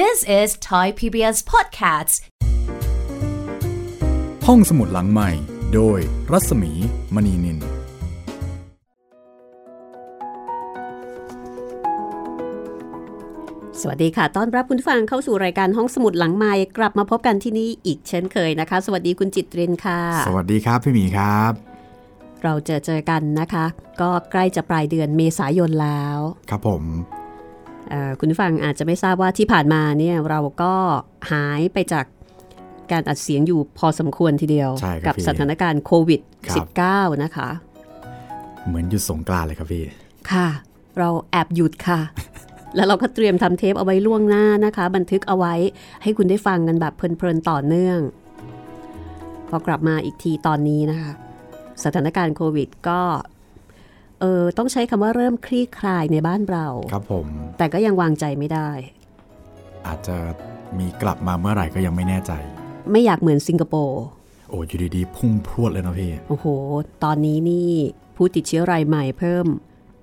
This is Thai PBS Podcasts ห้องสมุดหลังใหม่ โดยรัศมีมณีนิน สวัสดีค่ะ ต้อนรับคุณผู้ฟังเข้าสู่รายการห้องสมุดหลังไม้กลับมาพบกันที่นี่อีกเช่นเคยนะคะ สวัสดีคุณจิตเรนค่ะ สวัสดีครับพี่หมีครับ เราเจอเจอกันนะคะ ก็ใกล้จะปลายเดือนเมษายนแล้ว ครับผมเอ่อ คุณผู้ฟังอาจจะไม่ทราบว่าที่ผ่านมาเนี่ยเราก็หายไปจากการอัดเสียงอยู่พอสมควรทีเดียวใช่ครับกับพี่สถานการณ์โควิดครับ -19 นะคะ เหมือนหยุดสงกรานต์เลยครับพี่ ค่ะ เราแอบหยุดค่ะ แล้วเราก็เตรียมทำเทปเอาไว้ล่วงหน้านะคะ บันทึกเอาไว้ให้คุณได้ฟังกันแบบเพลินๆต่อเนื่อง พอกลับมาอีกทีตอนนี้นะคะ สถานการณ์โควิด ก็ เออต้องใช้คำว่าเริ่มคลี่คลายในบ้านเรา ครับผม แต่ก็ยังวางใจไม่ได้ อาจจะมีกลับมาเมื่อไหร่ก็ยังไม่แน่ใจ ไม่อยากเหมือนสิงคโปร์โอ้อยู่ดีๆ พุ่งพรวดเลยนะพี่ โอ้โห ตอนนี้นี่ผู้ติดเชื้อรายใหม่เพิ่ม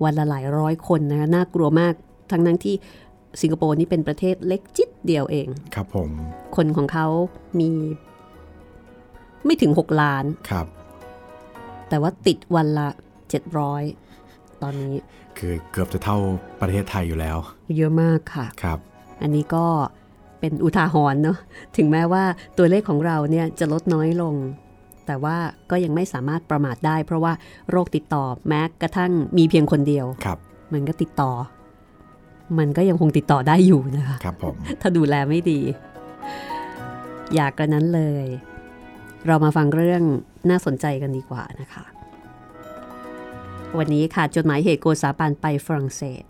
วันละหลายร้อยคนนะคะน่ากลัวมาก ทั้งนั้นที่สิงคโปร์นี่เป็นประเทศเล็กจิดเดียวเอง ครับผม คนของเขามี ไม่ถึง 6 ล้าน ครับ แต่ว่าติดวันละ 700 ตอนนี้ คือเกือบจะเท่าประเทศไทยอยู่แล้ว เยอะมากค่ะครับ อันนี้ก็เป็นอุทาหรณ์เนาะถึงแม้ว่าตัวเลขของเราเนี่ยจะลดน้อยลง แต่ว่าก็ยังไม่สามารถประมาทได้ เพราะว่าโรคติดต่อแม้กระทั่งมีเพียงคนเดียวครับ มันก็ติดต่อ มันก็ยังคงติดต่อได้อยู่นะคะครับผมถ้าดูแลไม่ดี อยากกระนั้นเลย เรามาฟังเรื่องน่าสนใจกันดีกว่านะคะ วันนี้ค่ะ จดหมายเหตุโกษาปานไปฝรั่งเศส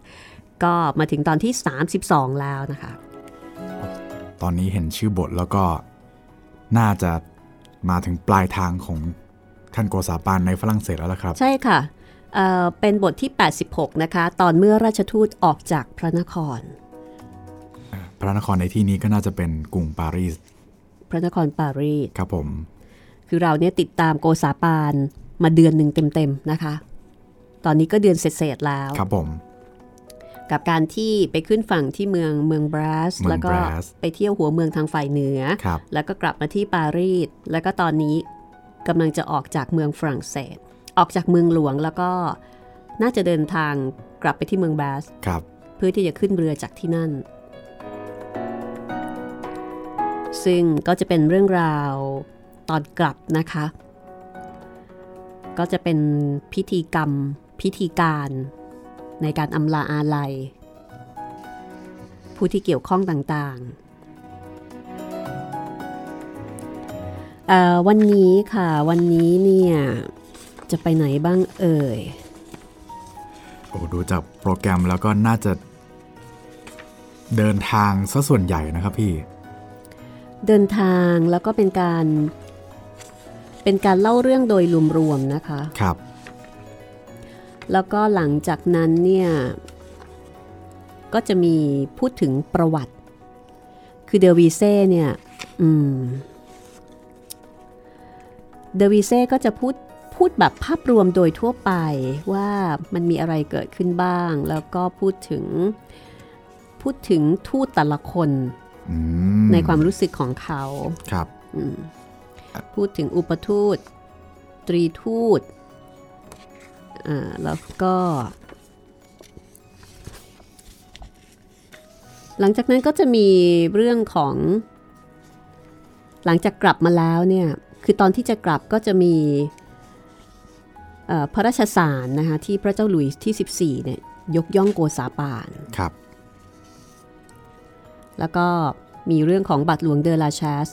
ก็มาถึงตอนที่ 32 แล้วนะคะ ตอนนี้เห็นชื่อบทแล้วก็น่าจะมาถึงปลายทางของท่านโกษาปานในฝรั่งเศสแล้วล่ะครับ ใช่ค่ะเอ่อเป็นบทที่ 86 นะคะ ตอนเมื่อราชทูตออกจากพระนคร พระนครในที่นี้ก็น่าจะเป็นกรุงปารีส พระนครปารีส ครับผม คือเราเนี่ยติดตามโกษาปานมาเดือนหนึ่งเต็มๆนะคะ ตอนนี้ก็เดือนเศษๆแล้วครับผมกับการที่ไปขึ้นฝั่งที่เมืองเมืองบรัสเมืองแล้วก็บรัสไปเที่ยวหัวเมืองทางฝ่ายเหนือครับแล้วก็กลับมาที่ปารีสแล้วก็ตอนนี้กำลังจะออกจากเมืองฝรั่งเศส ออกจากเมืองหลวงแล้วก็น่าจะเดินทางกลับไปที่เมืองบรัสครับเพื่อที่จะขึ้นเรือจากที่นั่น ซึ่งก็จะเป็นเรื่องราวตอนกลับนะคะ ก็จะเป็นพิธีกรรม พิธีการในการอำลาอาลัย ผู้ที่เกี่ยวข้องต่างๆเอ่อวันนี้ค่ะ วันนี้เนี่ย จะไปไหนบ้างเอ่ย โอ้ดูจากโปรแกรมแล้วก็น่าจะ เดินทางซะส่วนใหญ่นะครับพี่ เดินทางแล้วก็เป็นการ เป็นการเล่าเรื่องโดยรวมๆนะคะ ครับ แล้วก็หลังจากนั้นเนี่ยก็จะมีพูดถึงประวัติ คือเดอวีเซ่เนี่ยอืมเดอวีเซ่ก็จะพูดพูดแบบภาพรวมโดยทั่วไปว่ามันมีอะไรเกิดขึ้นบ้าง แล้วก็พูดถึงพูดถึงทูตแต่ละคนอืมในความรู้สึกของเขาครับอืมพูดถึงอุปทูต ตรีทูต อ่าแล้วก็ หลังจากนั้นก็จะมีเรื่องของ หลังจากกลับมาแล้วเนี่ย คือตอนที่จะกลับก็จะมีเอ่อพระราชสารนะคะที่พระเจ้าหลุยส์ที่ 14 เนี่ยยกย่องโกษาปานครับ แล้วก็มีเรื่องของบัตรหลวงเดอลาชาส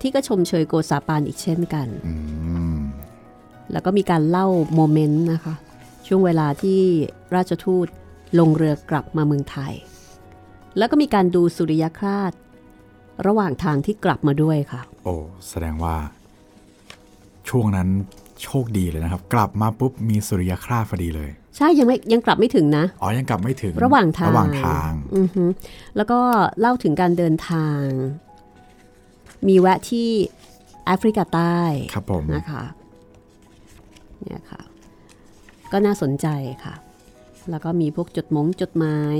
ที่ก็ชมเชยโกษาปานอีกเช่นกันอืม แล้วก็มีการเล่าโมเมนต์นะคะ ช่วงเวลาที่ราชทูตลงเรือกลับมาเมืองไทย แล้วก็มีการดูสุริยคราสระหว่างทางที่กลับมาด้วยค่ะ โอ้ แสดงว่า ช่วงนั้นโชคดีเลยนะครับ กลับมาปุ๊บมีสุริยคราสพอดีเลย ใช่ยังไม่ยังกลับไม่ถึงนะ อ๋อยังกลับไม่ถึงระหว่างทางระหว่างทางอือฮึแล้วก็เล่าถึงการเดินทาง มีแวะที่แอฟริกาใต้ครับผมนะคะ เนี่ยค่ะ ก็น่าสนใจค่ะ แล้วก็มีพวกจดหมงจดหมาย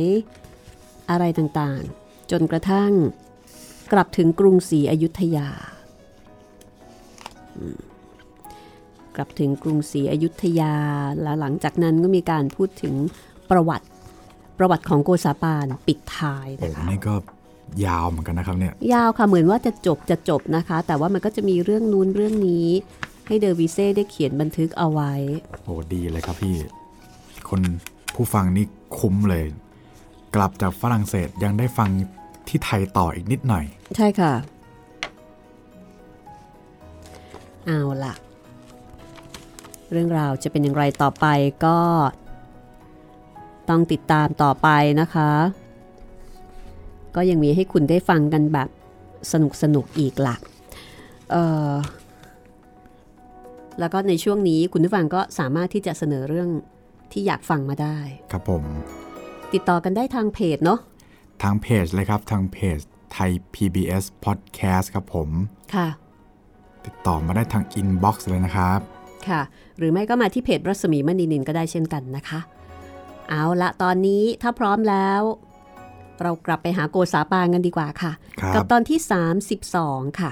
อะไรต่างจนกระทั่งกลับถึงกรุงศรีอยุธยา กลับถึงกรุงศรีอยุธยา และหลังจากนั้นก็มีการพูดถึงประวัติประวัติของโกษาปานปิดท้ายโอ้นะคะนี่ก็ยาวเหมือนกันนะครับเนี่ย ยาวค่ะเหมือนว่าจะจบจะจบนะคะ แต่ว่ามันก็จะมีเรื่องนู้นเรื่องนี้ ให้เดอวิเซ่ได้เขียนบันทึกเอาไว้ โอ้ดีเลยครับพี่ คนผู้ฟังนี่คุ้มเลย กลับจากฝรั่งเศสยังได้ฟังที่ไทยต่ออีกนิดหน่อย ใช่ค่ะ เอาล่ะ เรื่องราวจะเป็นอย่างไรต่อไปก็ ต้องติดตามต่อไปนะคะ ก็ยังมีให้คุณได้ฟังกันแบบสนุกสนุกๆอีกหลักเอ่อ แล้วก็ในช่วงนี้คุณผู้ฟังก็สามารถที่จะเสนอเรื่องที่อยากฟังมาได้ ครับผม ติดต่อกันได้ทางเพจเนาะทางเพจเลยครับทางเพจไทย PBS Podcast ครับผม ค่ะ ติดต่อมาได้ทาง inbox เลยนะครับ ค่ะ หรือไม่ก็มาที่เพจรัศมีมณีนินก็ได้เช่นกันนะคะ เอาละตอนนี้ถ้าพร้อมแล้ว เรากลับไปหาโกษาปางกันดีกว่าค่ะครับกับตอนที่ 32 ค่ะ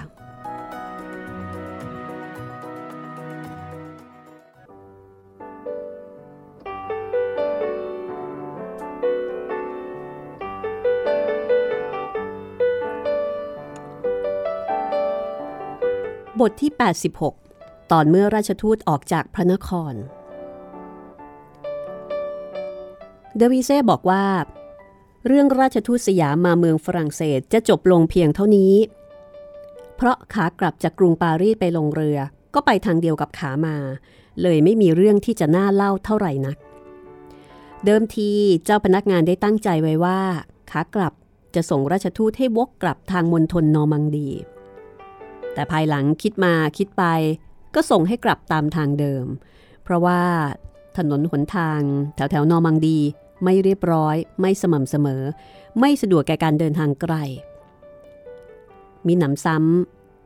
บทที่ 86 ตอนเมื่อราชทูตออกจากพระนคร เดวิเซ่บอกว่า เรื่องราชทูตสยามมาเมืองฝรั่งเศสจะจบลงเพียงเท่านี้ เพราะขากลับจากกรุงปารีสไปลงเรือ ก็ไปทางเดียวกับขามา เลยไม่มีเรื่องที่จะน่าเล่าเท่าไหร่นัก เดิมทีเจ้าพนักงานได้ตั้งใจไว้ว่า ขากลับจะส่งราชทูตให้วกกลับทางมณฑลนอร์มังดี แต่ภายหลังคิดมาคิดไป ก็ส่งให้กลับตามทางเดิม เพราะว่าถนนหนทาง แถวแถวนอมังดี ไม่เรียบร้อย ไม่สม่ำเสมอ ไม่สะดวกแก่การเดินทางไกล มีหนำซ้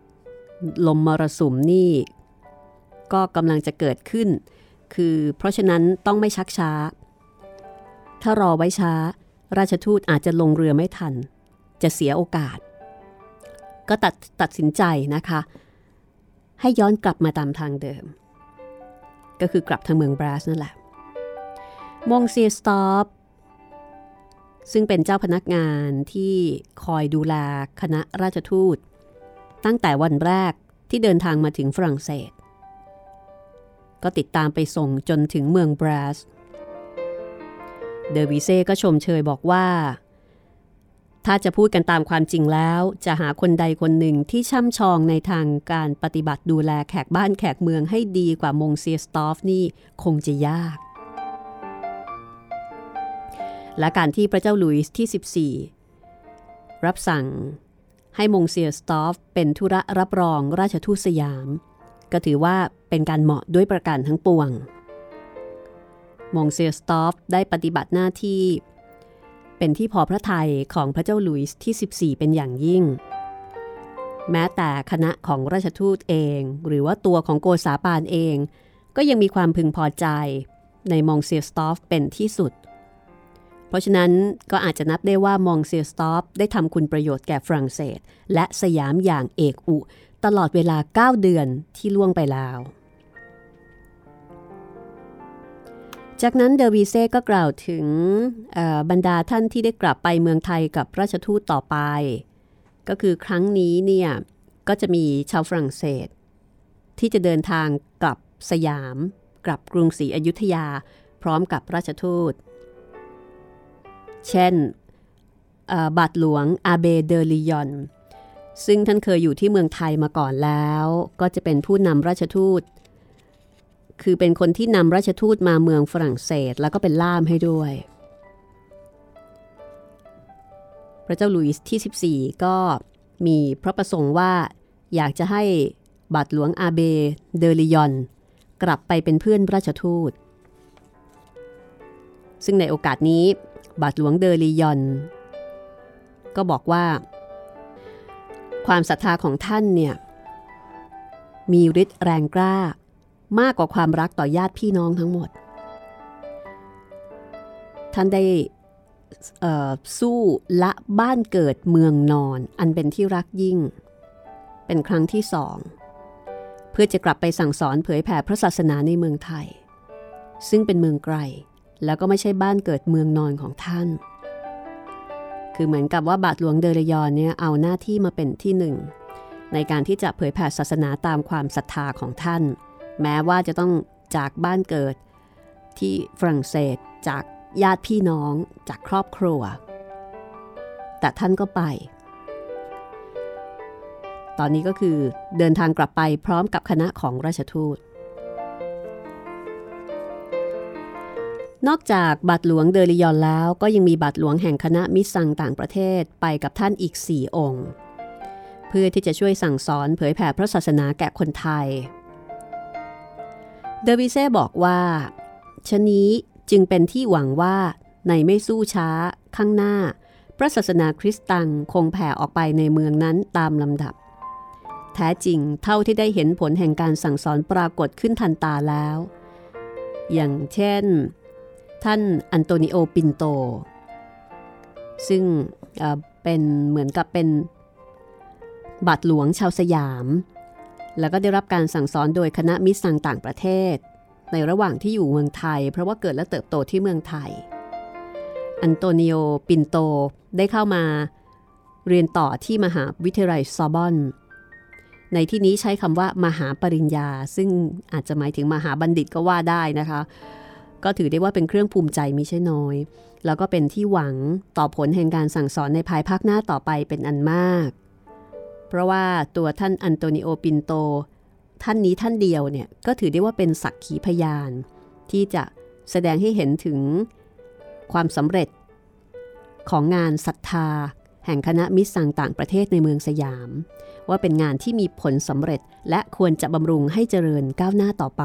ำลมมรสุมนี่ ก็กำลังจะเกิดขึ้น คือเพราะฉะนั้นต้องไม่ชักช้า ถ้ารอไว้ช้า ราชทูตอาจจะลงเรือไม่ทัน จะเสียโอกาส ก็ตัดตัดสินใจนะคะ ให้ย้อนกลับมาตามทางเดิม ก็คือกลับทางเมืองบราสนั่นแหละมงเซียสตอปซึ่งเป็นเจ้าพนักงานที่คอยดูแลคณะราชทูต ตั้งแต่วันแรกที่เดินทางมาถึงฝรั่งเศส ก็ติดตามไปส่งจนถึงเมืองแบรสต์ เดอวิเซ่ก็ชมเชยบอกว่า ถ้าจะพูดกันตามความจริงแล้ว จะหาคนใดคนหนึ่งที่ช่ำชองในทางการปฏิบัติดูแลแขกบ้านแขกเมืองให้ดีกว่ามงเซียสตอฟนี่คงจะยาก และการที่พระเจ้าหลุยส์ที่ 14 รับสั่งให้มงเซียสตอฟเป็นธุระรับรองราชทูตสยาม ก็ถือว่าเป็นการเหมาะด้วยประการทั้งปวง มงเซียสตอฟได้ปฏิบัติหน้าที่ เป็นที่พอพระทัยของพระเจ้าหลุยส์ที่ 14 เป็นอย่างยิ่ง แม้แต่คณะของราชทูตเอง หรือว่าตัวของโกษาปานเอง ก็ยังมีความพึงพอใจในมองเซียสตอฟเป็นที่สุด เพราะฉะนั้นก็อาจจะนับได้ว่ามองเซียสตอฟได้ทำคุณประโยชน์แก่ฝรั่งเศส และสยามอย่างเอกอุ ตลอดเวลา 9 เดือนที่ล่วงไปแล้ว จากนั้นเดอวีเซ่ก็กล่าวถึงบรรดาท่านที่ได้กลับไปเมืองไทยกับราชทูตต่อไป ก็คือครั้งนี้เนี่ย ก็จะมีชาวฝรั่งเศส ที่จะเดินทางกลับสยาม กลับกรุงศรีอยุธยา พร้อมกับราชทูต เช่นบาทหลวงอาเบเดลิยอนซึ่งท่านเคยอยู่ที่เมืองไทยมาก่อนแล้ว ก็จะเป็นผู้นำราชทูต คือเป็นคนที่นำราชทูตมาเมืองฝรั่งเศส แล้วก็เป็นล่ามให้ด้วย พระเจ้าหลุยส์ที่ 14 ก็มีพระประสงค์ว่าอยากจะให้บาทหลวงอาเบเดลิยอน กลับไปเป็นเพื่อนราชทูต ซึ่งในโอกาสนี้บาทหลวงเดลิยอน ก็บอกว่า ความศรัทธาของท่านเนี่ยมีฤทธิ์แรงกล้า มากกว่าความรักต่อญาติพี่น้องทั้งหมด ท่านได้สู้ละบ้านเกิดเมืองนอน อันเป็นที่รักยิ่ง เป็นครั้งที่สอง เพื่อจะกลับไปสั่งสอนเผยแผ่พระศาสนาในเมืองไทย ซึ่งเป็นเมืองไกล แล้วก็ไม่ใช่บ้านเกิดเมืองนอนของท่าน คือเหมือนกับว่าบาทหลวงเดรยอนเนี่ยเอาหน้าที่มาเป็นที่หนึ่ง ในการที่จะเผยแผ่ศาสนาตามความศรัทธาของท่าน แม้ว่าจะต้องจากบ้านเกิด ที่ฝรั่งเศสจากญาติพี่น้องจากครอบครัว แต่ท่านก็ไป ตอนนี้ก็คือเดินทางกลับไปพร้อมกับคณะของราชทูต นอกจากบาทหลวงเดลิยอนแล้วก็ยังมีบาทหลวงแห่งคณะมิสซังต่างประเทศไปกับท่านอีกสี่องค์ เพื่อที่จะช่วยสั่งสอนเผยแผ่พระศาสนาแก่คนไทย เดวิเซ่บอกว่าชะนี้จึงเป็นที่หวังว่าในไม่สู้ช้าข้างหน้า พระศาสนาคริสต์ตังคงแผ่ออกไปในเมืองนั้นตามลำดับ แท้จริงเท่าที่ได้เห็นผลแห่งการสั่งสอนปรากฏขึ้นทันตาแล้ว อย่างเช่น ท่านอันโตนิโอปินโต ซึ่งเป็นเหมือนกับเป็นบาทหลวงชาวสยาม แล้วก็ได้รับการสั่งสอนโดยคณะมิสซังต่างประเทศ ในระหว่างที่อยู่เมืองไทย เพราะว่าเกิดและเติบโตที่เมืองไทย อันโตนิโอ ปินโตได้เข้ามาเรียนต่อที่มหาวิทยาลัยซอร์บอนน์ ในที่นี้ใช้คำว่ามหาปริญญา ซึ่งอาจจะหมายถึงมหาบัณฑิตก็ว่าได้นะคะ ก็ถือได้ว่าเป็นเครื่องภูมิใจมิใช่น้อย แล้วก็เป็นที่หวังต่อผลแห่งการสั่งสอนในภายภาคหน้าต่อไปเป็นอันมาก เพราะว่าตัวท่านอันโตนิโอปินโต ท่านนี้ท่านเดียวเนี่ยก็ถือได้ว่าเป็นสักขีพยาน ที่จะแสดงให้เห็นถึงความสำเร็จของงานศรัทธา แห่งคณะมิตรสังต่างประเทศในเมืองสยาม ว่าเป็นงานที่มีผลสำเร็จและควรจะบำรุงให้เจริญก้าวหน้าต่อไป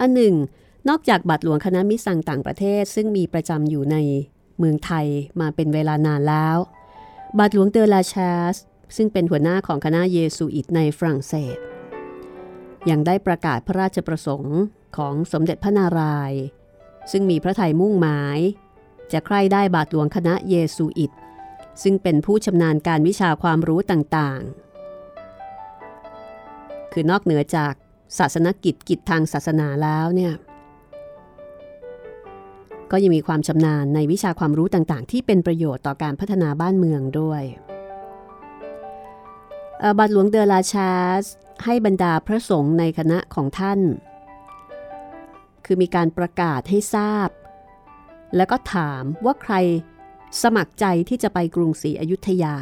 อันหนึ่ง นอกจากบัตรหลวงคณะมิตรสังต่างประเทศซึ่งมีประจำอยู่ใน เมืองไทยมาเป็นเวลานานแล้ว บาทหลวงเดอลาชาสซึ่งเป็นหัวหน้าของคณะเยซูอิตในฝรั่งเศส ยังได้ประกาศพระราชประสงค์ของสมเด็จพระนารายณ์ซึ่งมีพระไทยมุ่งหมาย จะใคร่ได้บาทหลวงคณะเยซูอิต ซึ่งเป็นผู้ชำนาญการวิชาความรู้ต่างๆ คือนอกเหนือจากศาสนกิจกิจทางศาสนาแล้วเนี่ย ก็ยังมีความชำนาญในวิชาความรู้ต่างๆ ที่เป็นประโยชน์ต่อการพัฒนาบ้านเมืองด้วยบัตรหลวงเดอลาชาสให้บรรดาพระสงฆ์ในคณะของท่าน คือมีการประกาศให้ทราบ แล้วก็ถามว่าใครสมัครใจที่จะไปกรุงศรีอยุธยา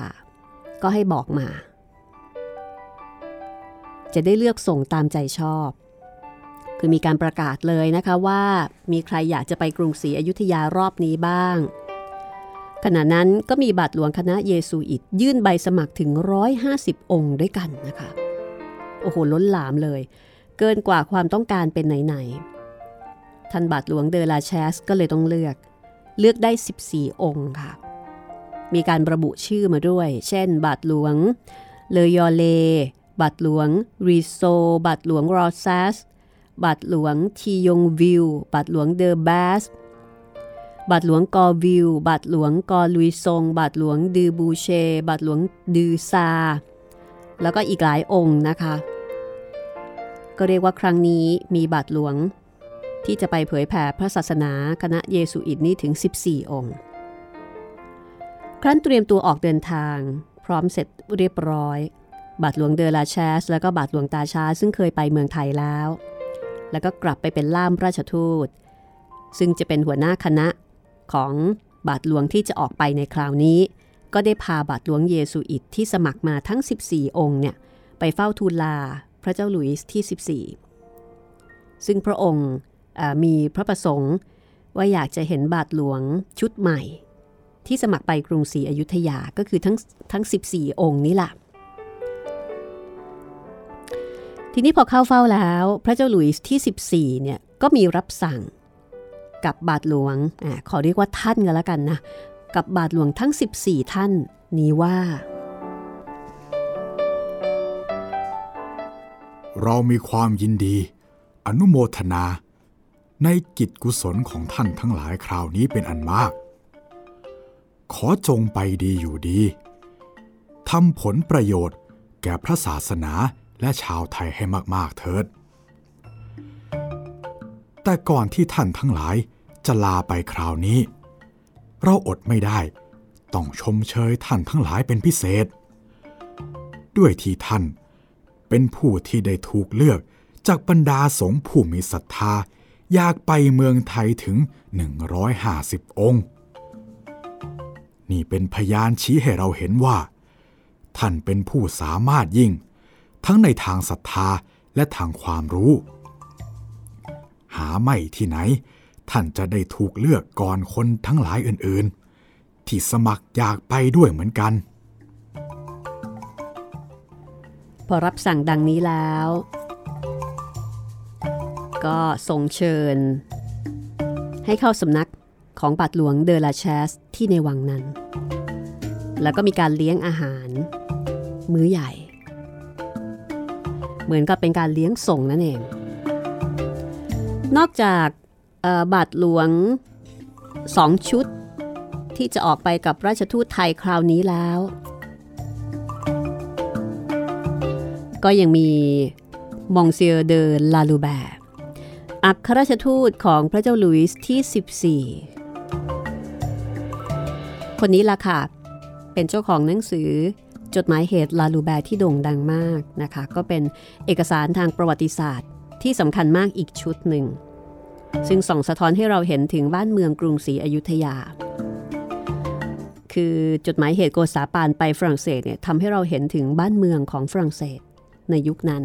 ก็ให้บอกมา จะได้เลือกส่งตามใจชอบ คือมีการประกาศเลยนะคะว่ามีใครอยากจะไปกรุงศรีอยุธยารอบนี้บ้าง ขณะนั้นก็มีบาทหลวงคณะเยซูอิตยื่นใบสมัครถึง 150 องค์ด้วยกันนะคะ โอ้โห ล้นหลามเลย เกินกว่าความต้องการเป็นไหนๆท่านบาทหลวงเดลาแชสก็เลยต้องเลือก เลือกได้ 14 องค์ค่ะ มีการระบุชื่อมาด้วย เช่น บาทหลวง เลยอเล บาทหลวง รีโซ บาทหลวงรอซัส บาทหลวงทียงวิวบาทหลวงเดอร์บาสบาทหลวงกอวิวบาทหลวงกอลุยซงบาทหลวงดือบูเชบาทหลวงดือซา แล้วก็อีกหลายองค์นะคะ ก็เรียกว่าครั้งนี้มีบาทหลวง ที่จะไปเผยแผ่พระศาสนาคณะเยสุอิตนี้ถึง 14 องค์ ครั้นเตรียมตัวออกเดินทาง พร้อมเสร็จเรียบร้อยบาทหลวงเดอลาแชส และก็บาทหลวงตาชาซึ่งเคยไปเมืองไทยแล้ว แล้วก็กลับไปเป็นล่ามราชทูต ซึ่งจะเป็นหัวหน้าคณะของบาทหลวงที่จะออกไปในคราวนี้ ก็ได้พาบาทหลวงเยซูอิตที่สมัครมาทั้ง 14 องค์เนี่ยไปเฝ้าทูลลาพระเจ้าหลุยส์ที่ 14 ซึ่งพระองค์มีพระประสงค์ว่าอยากจะเห็นบาทหลวงชุดใหม่ ที่สมัครไปกรุงศรีอยุธยาก็คือทั้งทั้ง 14 องค์นี้แหละ ทีนี้พอเข้าเฝ้าแล้ว พระเจ้าหลุยส์ที่ 14 เนี่ยก็มีรับสั่งกับบาทหลวงอขอเรียกว่าท่านกันแล้วกันนะ กับบาทหลวงทั้ง 14 ท่านนี้ว่า เรามีความยินดี อนุโมทนา ในกิจกุศลของท่านทั้งหลายคราวนี้เป็นอันมาก ขอจงไปดีอยู่ดีทำผลประโยชน์แก่พระศาสนา และชาวไทยให้มาก ๆ เถิด แต่ก่อนที่ท่านทั้งหลายจะลาไปคราวนี้ เราอดไม่ได้ ต้องชมเชยท่านทั้งหลายเป็นพิเศษ ด้วยที่ท่านเป็นผู้ที่ได้ถูกเลือกจากบรรดาสงฆ์ผู้มีศรัทธา อยากไปเมืองไทยถึง 150 องค์ นี่เป็นพยานชี้ให้เราเห็นว่า ท่านเป็นผู้สามารถยิ่ง ทั้งในทางศรัทธาและทางความรู้ หาไม่ที่ไหน ท่านจะได้ถูกเลือกก่อนคนทั้งหลายอื่นๆ ที่สมัครอยากไปด้วยเหมือนกัน พอรับสั่งดังนี้แล้ว ก็ทรงเชิญ ให้เข้าสำนักของบาทหลวงเดลาแชสที่ในวังนั้น แล้วก็มีการเลี้ยงอาหาร มื้อใหญ่ เหมือนกับเป็นการเลี้ยงส่งนั่นเอง นอกจากบาทหลวงสองชุด ที่จะออกไปกับราชทูตไทยคราวนี้แล้ว ก็ยังมีมองเซียเดอลาลูแบร์อัครราชทูตของพระเจ้าหลุยส์ที่ 14 คนนี้ล่ะค่ะ เป็นเจ้าของหนังสือ จดหมายเหตุลาลูแบร์ที่โด่งดังมากนะคะ ก็เป็นเอกสารทางประวัติศาสตร์ที่สำคัญมากอีกชุดหนึ่ง ซึ่งส่องสะท้อนให้เราเห็นถึงบ้านเมืองกรุงศรีอยุธยา คือจดหมายเหตุโกษาปานไปฝรั่งเศสเนี่ยทำให้เราเห็นถึงบ้านเมืองของฝรั่งเศสในยุคนั้น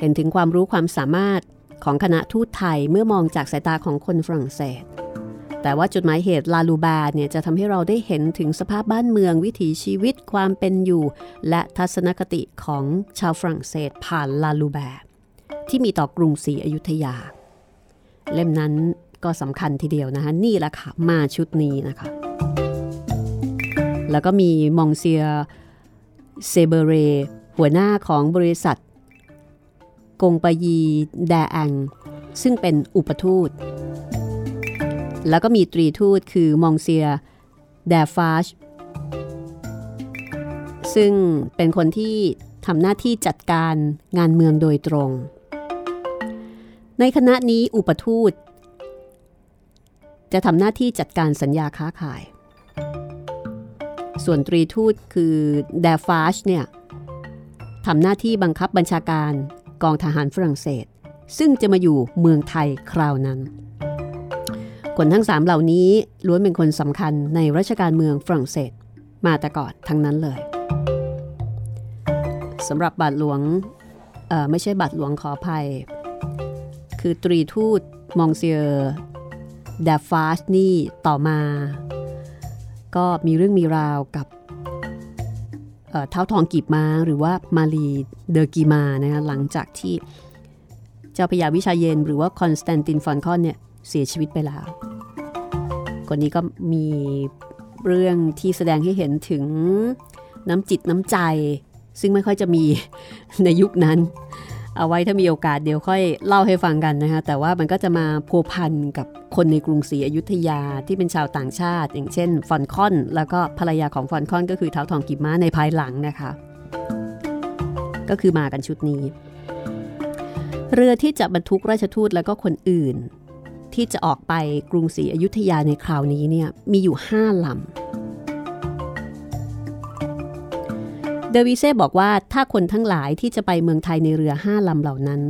เห็นถึงความรู้ความสามารถของคณะทูตไทยเมื่อมองจากสายตาของคนฝรั่งเศส แต่ว่าจดหมายเหตุลาลูบาเนี่ยจะทำให้เราได้เห็นถึงสภาพบ้านเมืองวิถีชีวิตความเป็นอยู่ และทัศนคติของชาวฝรั่งเศสผ่านลาลูบาที่มีต่อกรุงศรีอยุธยา เล่มนั้นก็สำคัญทีเดียวนะคะ นี่แหละค่ะ มาชุดนี้นะคะ แล้วก็มีมองเซียเซเบเร หัวหน้าของบริษัท กงปยีแดแอง ซึ่งเป็นอุปทูต แล้วก็มีตรีทูตคือมองเซียแดฟาชซึ่งเป็นคนที่ทำหน้าที่จัดการงานเมืองโดยตรง ในคณะนี้อุปทูต จะทำหน้าที่จัดการสัญญาค้าขาย ส่วนตรีทูตคือแดฟาชเนี่ยทำหน้าที่บังคับบัญชาการกองทหารฝรั่งเศส ซึ่งจะมาอยู่เมืองไทยคราวนั้น คนทั้งสามเหล่านี้ล้วนเป็นคนสำคัญในราชการเมืองฝรั่งเศส มาแต่ก่อนทั้งนั้นเลยสำหรับบาทหลวงไม่ใช่บาทหลวงขออภัย คือตรีทูตมองเซียเดฟาสนี่ต่อมา ก็มีเรื่องมีราวกับท้าวทองกีบม้าหรือว่ามารีเดอ กีมาร์นะคะหลังจากที่เจ้าพระยาวิชาเยนทร์ หรือว่าคอนสแตนตินฟอลคอนเนี่ย เสียชีวิตไปแล้ว คนนี้ก็มีเรื่องที่แสดงให้เห็นถึงน้ำจิตน้ำใจ ซึ่งไม่ค่อยจะมีในยุคนั้น เอาไว้ถ้ามีโอกาสเดี๋ยวค่อยเล่าให้ฟังกันนะคะแต่ว่ามันก็จะมาพัวพันกับคนในกรุงศรีอยุธยาที่เป็นชาวต่างชาติ อย่างเช่น ฟอนคอน แล้วก็ภรรยาของฟอนคอนก็คือเท้าทองกิบม้าในภายหลังนะคะ ก็คือมากันชุดนี้ เรือที่จะบรรทุกราชทูตแล้วก็คนอื่น ที่จะออกไปกรุงศรีอยุธยาในคราวนี้เนี่ยมีอยู่ห้าลำ เดวิเซ่บอกว่าถ้าคนทั้งหลายที่จะไปเมืองไทยในเรือห้าลำเหล่านั้น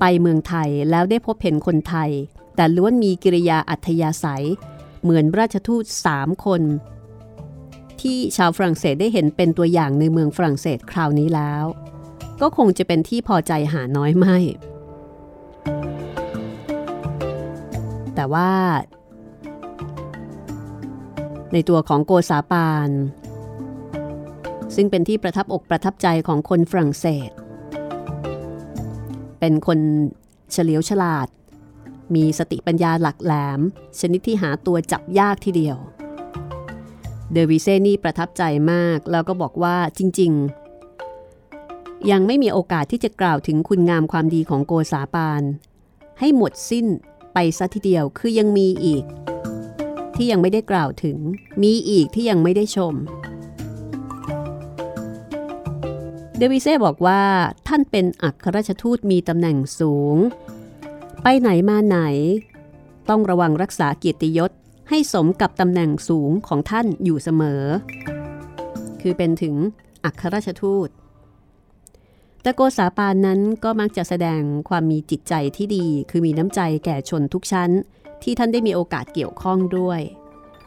ไปเมืองไทยแล้วได้พบเห็นคนไทย แต่ล้วนมีกิริยาอัธยาศัย เหมือนราชทูตสามคน ที่ชาวฝรั่งเศสได้เห็นเป็นตัวอย่างในเมืองฝรั่งเศสคราวนี้แล้ว ก็คงจะเป็นที่พอใจหาน้อยไม่ ว่า ในตัวของโกษาปาน ซึ่งเป็นที่ประทับอกประทับใจของคนฝรั่งเศส เป็นคนเฉลียวฉลาด มีสติปัญญาหลักแหลม ชนิดที่หาตัวจับยากทีเดียว เดวิเซนี่ประทับใจมาก แล้วก็บอกว่าจริง ๆ ยังไม่มีโอกาสที่จะกล่าวถึงคุณงามความดีของโกษาปานให้หมดสิ้น ไปซะทีเดียวคือยังมีอีก ที่ยังไม่ได้กล่าวถึง มีอีกที่ยังไม่ได้ชม เดวิเซ่บอกว่าท่านเป็นอัครราชทูตมีตำแหน่งสูง ไปไหนมาไหน ต้องระวังรักษาเกียรติยศให้สมกับตำแหน่งสูงของท่านอยู่เสมอ คือเป็นถึงอัครราชทูต แต่โกษาปานนั้นก็มักจะแสดงความมีจิตใจที่ดี คือมีน้ำใจแก่ชนทุกชั้น ที่ท่านได้มีโอกาสเกี่ยวข้องด้วย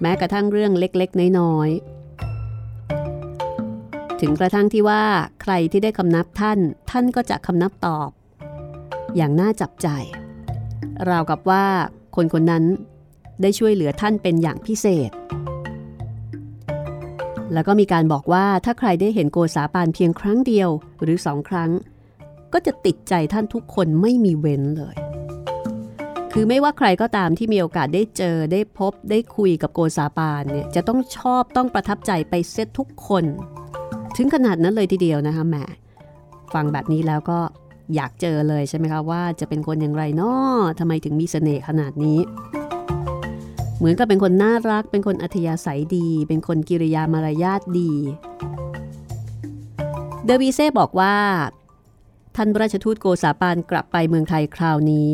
แม้กระทั่งเรื่องเล็กๆ น้อยๆ ถึงกระทั่งที่ว่าใครที่ได้คำนับท่าน ท่านก็จะคำนับตอบ อย่างน่าจับใจ ราวกับว่าคนคนนั้นได้ช่วยเหลือท่านเป็นอย่างพิเศษ แล้วก็มีการบอกว่าถ้าใครได้เห็นโกษาปานเพียงครั้งเดียวหรือสองครั้ง ก็จะติดใจท่านทุกคนไม่มีเว้นเลย คือไม่ว่าใครก็ตามที่มีโอกาสได้เจอได้พบได้คุยกับโกษาปานเนี่ยจะต้องชอบต้องประทับใจไปเซตทุกคน ถึงขนาดนั้นเลยทีเดียวนะคะแหมฟังแบบนี้แล้วก็อยากเจอเลยใช่ไหมคะว่าจะเป็นคนอย่างไรนาะทำไมถึงมีเสน่ห์ขนาดนี้ เหมือนกับเป็นคนน่ารัก เป็นคนอัธยาศัยดี เป็นคนกิริยามารยาทดี เดวีเซ่บอกว่า ท่านราชทูตโกษาปานกลับไปเมืองไทยคราวนี้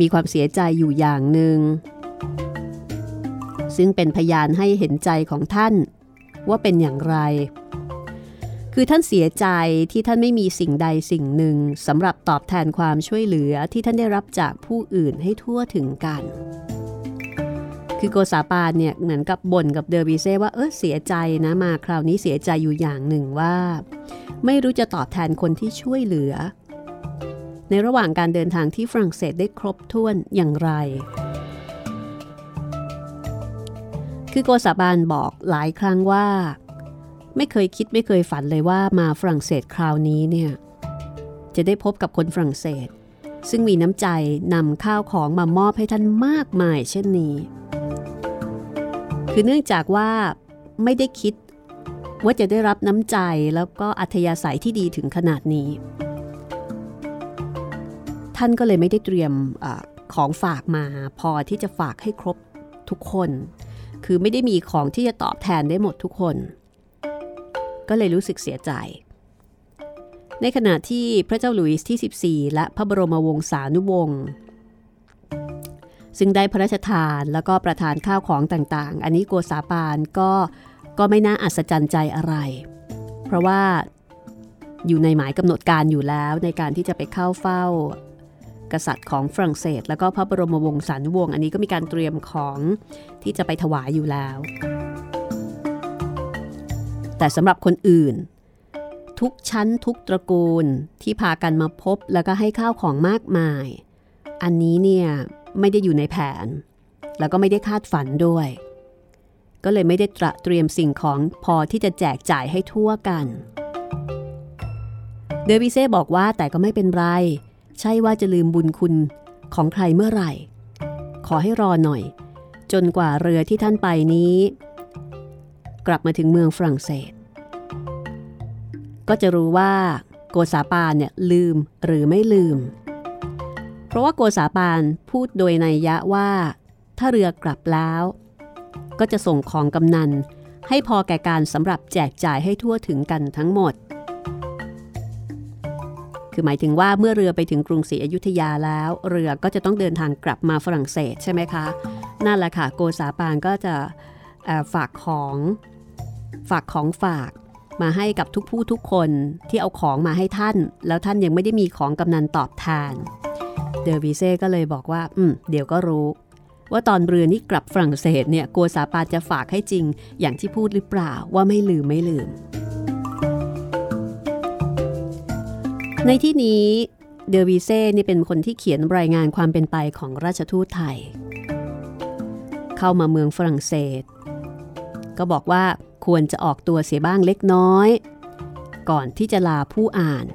มีความเสียใจอยู่อย่างหนึ่ง ซึ่งเป็นพยานให้เห็นใจของท่านว่าเป็นอย่างไร คือท่านเสียใจที่ท่านไม่มีสิ่งใดสิ่งหนึ่งสำหรับตอบแทนความช่วยเหลือที่ท่านได้รับจากผู้อื่นให้ทั่วถึงกัน คือโกษาปานเนี่ยเหมือนกับบ่นกับเดอร์บีเซ่ว่าเออเสียใจนะมาคราวนี้เสียใจอยู่อย่างหนึ่งว่า ไม่รู้จะตอบแทนคนที่ช่วยเหลือ ในระหว่างการเดินทางที่ฝรั่งเศสได้ครบถ้วนอย่างไรคือโกษาบานบอกหลายครั้งว่า ไม่เคยคิดไม่เคยฝันเลยว่ามาฝรั่งเศสคราวนี้เนี่ยจะได้พบกับคนฝรั่งเศส ซึ่งมีน้ำใจนำข้าวของมามอบให้ท่านมากมายเช่นนี้ คือเนื่องจากว่าไม่ได้คิดว่าจะได้รับน้ำใจแล้วก็อัธยาศัยที่ดีถึงขนาดนี้ ท่านก็เลยไม่ได้เตรียมอของฝากมาพอที่จะฝากให้ครบทุกคน คือไม่ได้มีของที่จะตอบแทนได้หมดทุกคน ก็เลยรู้สึกเสียใจ ในขณะที่พระเจ้าหลุยส์ที่ 14 และพระบรมวงศานุวงศ์ซึ่งได้พระราชทานแล้วก็ประทานข้าวของต่างๆ อันนี้โกษาปานก็ก็ไม่น่าอัศจรรย์ใจอะไร เพราะว่าอยู่ในหมายกำหนดการอยู่แล้วในการที่จะไปเข้าเฝ้า กษัตริย์ของฝรั่งเศส แล้วก็พระบรมวงศานุวงศ์อันนี้ก็มีการเตรียมของที่จะไปถวายอยู่แล้ว แต่สำหรับคนอื่น ทุกชั้นทุกตระกูลที่พากันมาพบแล้วก็ให้ข้าวของมากมาย อันนี้เนี่ยไม่ได้อยู่ในแผน แล้วก็ไม่ได้คาดฝันด้วย ก็เลยไม่ได้ตระเตรียมสิ่งของพอที่จะแจกจ่ายให้ทั่วกัน เดวิเซ่บอกว่าแต่ก็ไม่เป็นไร ใช่ว่าจะลืมบุญคุณของใครเมื่อไหร่ ขอให้รอหน่อย จนกว่าเรือที่ท่านไปนี้ กลับมาถึงเมืองฝรั่งเศส ก็จะรู้ว่าโกษาปานเนี่ยลืมหรือไม่ลืม เพราะว่าโกษาปานพูดโดยนัยยะว่า ถ้าเรือกลับแล้ว ก็จะส่งของกำนันให้พอแก่การสำหรับแจกจ่ายให้ทั่วถึงกันทั้งหมด คือหมายถึงว่าเมื่อเรือไปถึงกรุงศรีอยุธยาแล้ว เรือก็จะต้องเดินทางกลับมาฝรั่งเศสใช่ไหมคะ นั่นแหละค่ะ โกษาปานก็จะฝากของ ฝากของฝากมาให้กับทุกผู้ทุกคนที่เอาของมาให้ท่าน แล้วท่านยังไม่ได้มีของกำนันตอบแทนเดอวิเซ่ก็เลยบอกว่า อืม เดี๋ยวก็รู้ ว่าตอนเรือนี้กลับฝรั่งเศสเนี่ยโกษาปานจะฝากให้จริง อย่างที่พูดหรือเปล่าว่าไม่ลืมไม่ลืม ในที่นี้เดอวิเซ่นี่เป็นคนที่เขียนรายงานความเป็นไปของราชทูตไทย เข้ามาเมืองฝรั่งเศส ก็บอกว่า ควรจะออกตัวเสียบ้างเล็กน้อย ก่อนที่จะลาผู้อ่าน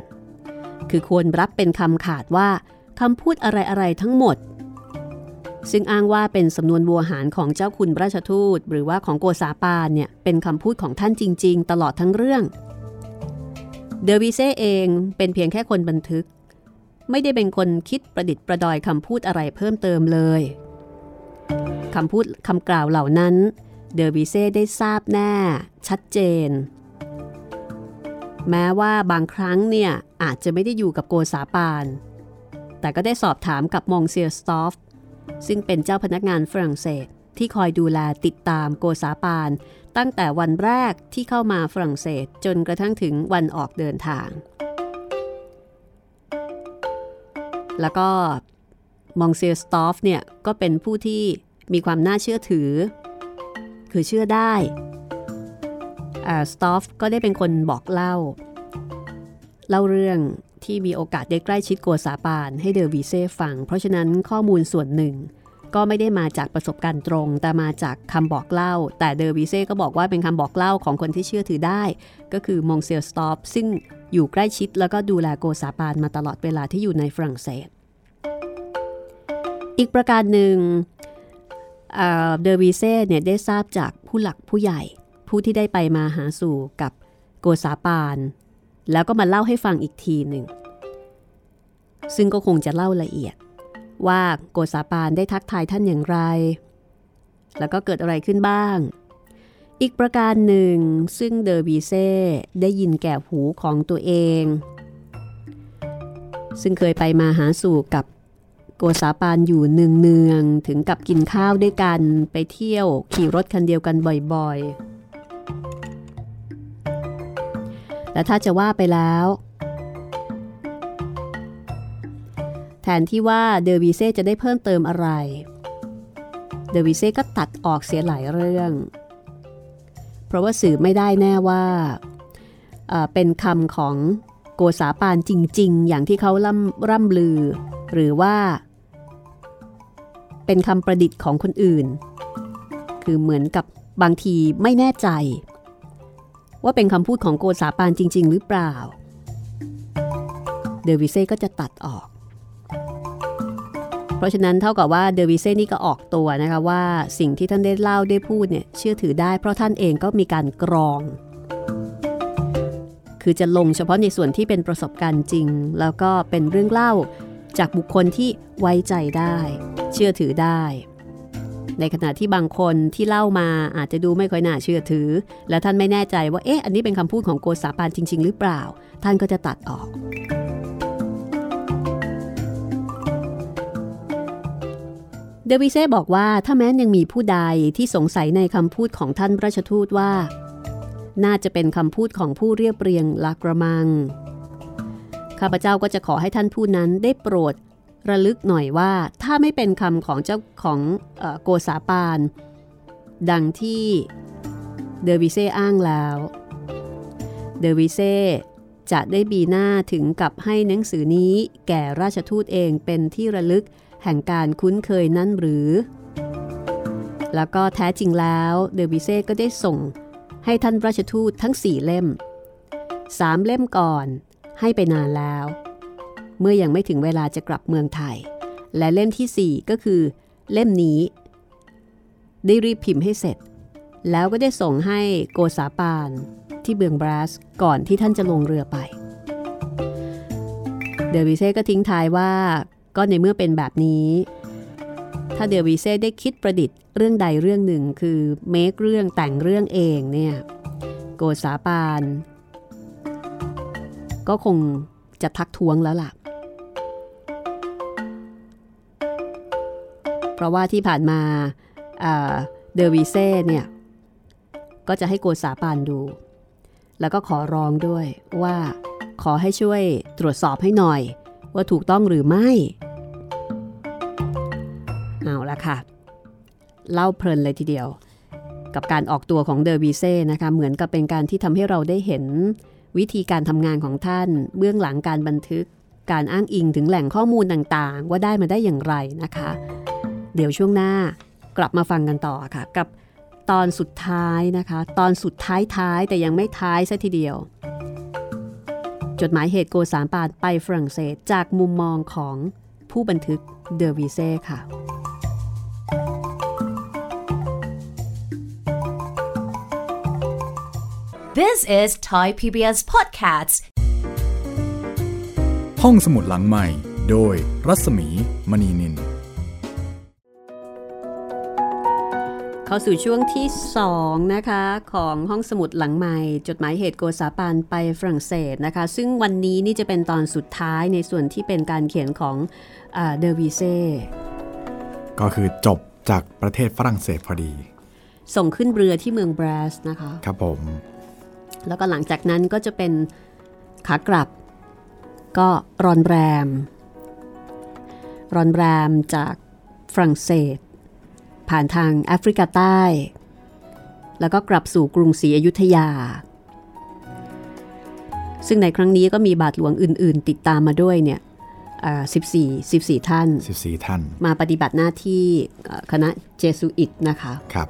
คือควรรับเป็นคำขาดว่าคำพูดอะไรๆทั้งหมด ซึ่งอ้างว่าเป็นสำนวนวัวหารของเจ้าคุณราชทูต หรือว่าของโกษาปานเนี่ยเป็นคำพูดของท่านจริง ๆ ตลอดทั้งเรื่อง เดอวิเซ่เองเป็นเพียงแค่คนบันทึก ไม่ได้เป็นคนคิดประดิษฐ์ประดอยคำพูดอะไรเพิ่มเติมเลยคำพูดคำกล่าวเหล่านั้น เดอบิเซ่ได้ทราบแน่ชัดเจน แม้ว่าบางครั้งเนี่ยอาจจะไม่ได้อยู่กับโกษาปาน แต่ก็ได้สอบถามกับมองเซียสตอฟ ซึ่งเป็นเจ้าพนักงานฝรั่งเศสที่คอยดูแลติดตามโกษาปาน ตั้งแต่วันแรกที่เข้ามาฝรั่งเศสจนกระทั่งถึงวันออกเดินทาง แล้วก็มองเซียสตอฟเนี่ยก็เป็นผู้ที่มีความน่าเชื่อถือ คือเชื่อได้สตอฟก็ได้เป็นคนบอกเล่า เล่าเรื่องที่มีโอกาสได้ใกล้ชิดโกษาปานให้เดอวีเซ่ฟัง เพราะฉะนั้นข้อมูลส่วนหนึ่ง ก็ไม่ได้มาจากประสบการณ์ตรง แต่มาจากคำบอกเล่า แต่เดอวีเซ่ก็บอกว่าเป็นคำบอกเล่าของคนที่เชื่อถือได้ ก็คือมองเซียสตอฟซึ่งอยู่ใกล้ชิดแล้วก็ดูแลโกษาปานมาตลอดเวลาที่อยู่ในฝรั่งเศส อีกประการหนึ่ง เดอวีเซ่เนี่ยได้ทราบจากผู้หลักผู้ใหญ่ ผู้ที่ได้ไปมาหาสู่กับโกซาปาน แล้วก็มาเล่าให้ฟังอีกทีหนึ่ง ซึ่งก็คงจะเล่าละเอียด ว่าโกษาปานได้ทักทายท่านอย่างไร แล้วก็เกิดอะไรขึ้นบ้าง อีกประการหนึ่งซึ่งเดอร์บีเซ่ได้ยินแก่หูของตัวเอง ซึ่งเคยไปมาหาสู่กับ โกษาปานอยู่เนืองๆถึงกับกินข้าวด้วยกันไปเที่ยวขี่รถคันเดียวกันบ่อยๆ และถ้าจะว่าไปแล้ว แทนที่ว่าเดอวีเซ่จะได้เพิ่มเติมอะไร เดอวีเซ่ก็ตัดออกเสียหลายเรื่อง เพราะว่าสื่อไม่ได้แน่ว่าเป็นคำของโกษาปานจริง ๆ อย่างที่เขาล่ำร่ำลือ หรือว่า เป็นคำประดิษฐ์ของคนอื่น คือเหมือนกับบางทีไม่แน่ใจ ว่าเป็นคำพูดของโกษาปานจริง ๆ หรือเปล่า เดวิเซ่ก็จะตัดออก เพราะฉะนั้นเท่ากับว่าเดวิเซ่นี่ก็ออกตัวนะคะว่าสิ่งที่ท่านได้เล่าได้พูดเนี่ยเชื่อถือได้เพราะท่านเองก็มีการกรอง คือจะลงเฉพาะในส่วนที่เป็นประสบการณ์จริง แล้วก็เป็นเรื่องเล่า จากบุคคลที่ไว้ใจได้ เชื่อถือได้ ในขณะที่บางคนที่เล่ามาอาจจะดูไม่ค่อยน่าเชื่อถือ และท่านไม่แน่ใจว่าเอ๊ะอันนี้เป็นคำพูดของโกษาปานจริง ๆ หรือเปล่า ท่านก็จะตัดออก เดวิเซ่บอกว่าถ้าแม้นยังมีผู้ใดที่สงสัยในคำพูดของท่านราชทูตว่า น่าจะเป็นคำพูดของผู้เรียบเรียงลากระมัง ข้าพเจ้าก็จะขอให้ท่านผู้นั้นได้โปรดระลึกหน่อยว่าถ้าไม่เป็นคำของเจ้าของโกษาปาน ดังที่เดอวิเซ่อ้างแล้ว เดอวิเซ่จะได้บีหน้าถึงกับให้หนังสือนี้แก่ราชทูตเองเป็นที่ระลึกแห่งการคุ้นเคยนั่นหรือ แล้วก็แท้จริงแล้วเดอวิเซ่ก็ได้ส่งให้ท่านราชทูตทั้งสี่เล่มสามเล่มก่อน ให้ไปนานแล้ว เมื่อยังไม่ถึงเวลาจะกลับเมืองไทย และเล่มที่ 4 ก็คือเล่มนี้ ได้รีบพิมพ์ให้เสร็จ แล้วก็ได้ส่งให้โกษาปานที่เบืองบรัสก่อนที่ท่านจะลงเรือไป เดวิเซ่ก็ทิ้งท้ายว่าก็ในเมื่อเป็นแบบนี้ ถ้าเดวิเซ่ได้คิดประดิษฐ์เรื่องใดเรื่องหนึ่งคือเมคเรื่องแต่งเรื่องเองเนี่ยโกษาปาน ก็คงจะทักท้วงแล้วล่ะ เพราะว่าที่ผ่านมาเดอวีเซ่เนี่ยก็จะให้โกษาปานดู แล้วก็ขอร้องด้วยว่าขอให้ช่วยตรวจสอบให้หน่อย ว่าถูกต้องหรือไม่ เอาละค่ะ เล่าเพลินเลยทีเดียว กับการออกตัวของเดอร์วีเซ่นะคะ เหมือนกับเป็นการที่ทำให้เราได้เห็น วิธีการทำงานของท่าน เบื้องหลังการบันทึก การอ้างอิงถึงแหล่งข้อมูลต่างๆ ว่าได้มาได้อย่างไรนะคะ เดี๋ยวช่วงหน้ากลับมาฟังกันต่อค่ะ กับตอนสุดท้ายนะคะ ตอนสุดท้ายท้ายแต่ยังไม่ท้ายซะทีเดียว จดหมายเหตุโกสามปานไปฝรั่งเศสจากมุมมองของผู้บันทึกเดอวีเซ่ค่ะ This is Thai PBS Podcasts ห้องสมุดหลังใหม่ โดยรัศมีมณีนิน เข้าสู่ช่วงที่ 2 นะคะ ของห้องสมุดหลังใหม่ จดหมายเหตุโกษาปานไปฝรั่งเศสนะคะ ซึ่งวันนี้นี่จะเป็นตอนสุดท้ายในส่วนที่เป็นการเขียนของเดอวีเซก็คือจบจากประเทศฝรั่งเศสพอดี ส่งขึ้นเรือที่เมืองบรัสนะคะ ครับผม แล้วก็หลังจากนั้นก็จะเป็นขากลับ ก็รอนแรม รอนแรมจากฝรั่งเศส ผ่านทางแอฟริกาใต้ แล้วก็กลับสู่กรุงศรีอยุธยา ซึ่งในครั้งนี้ก็มีบาทหลวงอื่น ๆ ติดตามมาด้วยเนี่ย14 14 ท่าน 14 ท่าน มาปฏิบัติหน้าที่คณะเจสุอิตนะคะ ครับ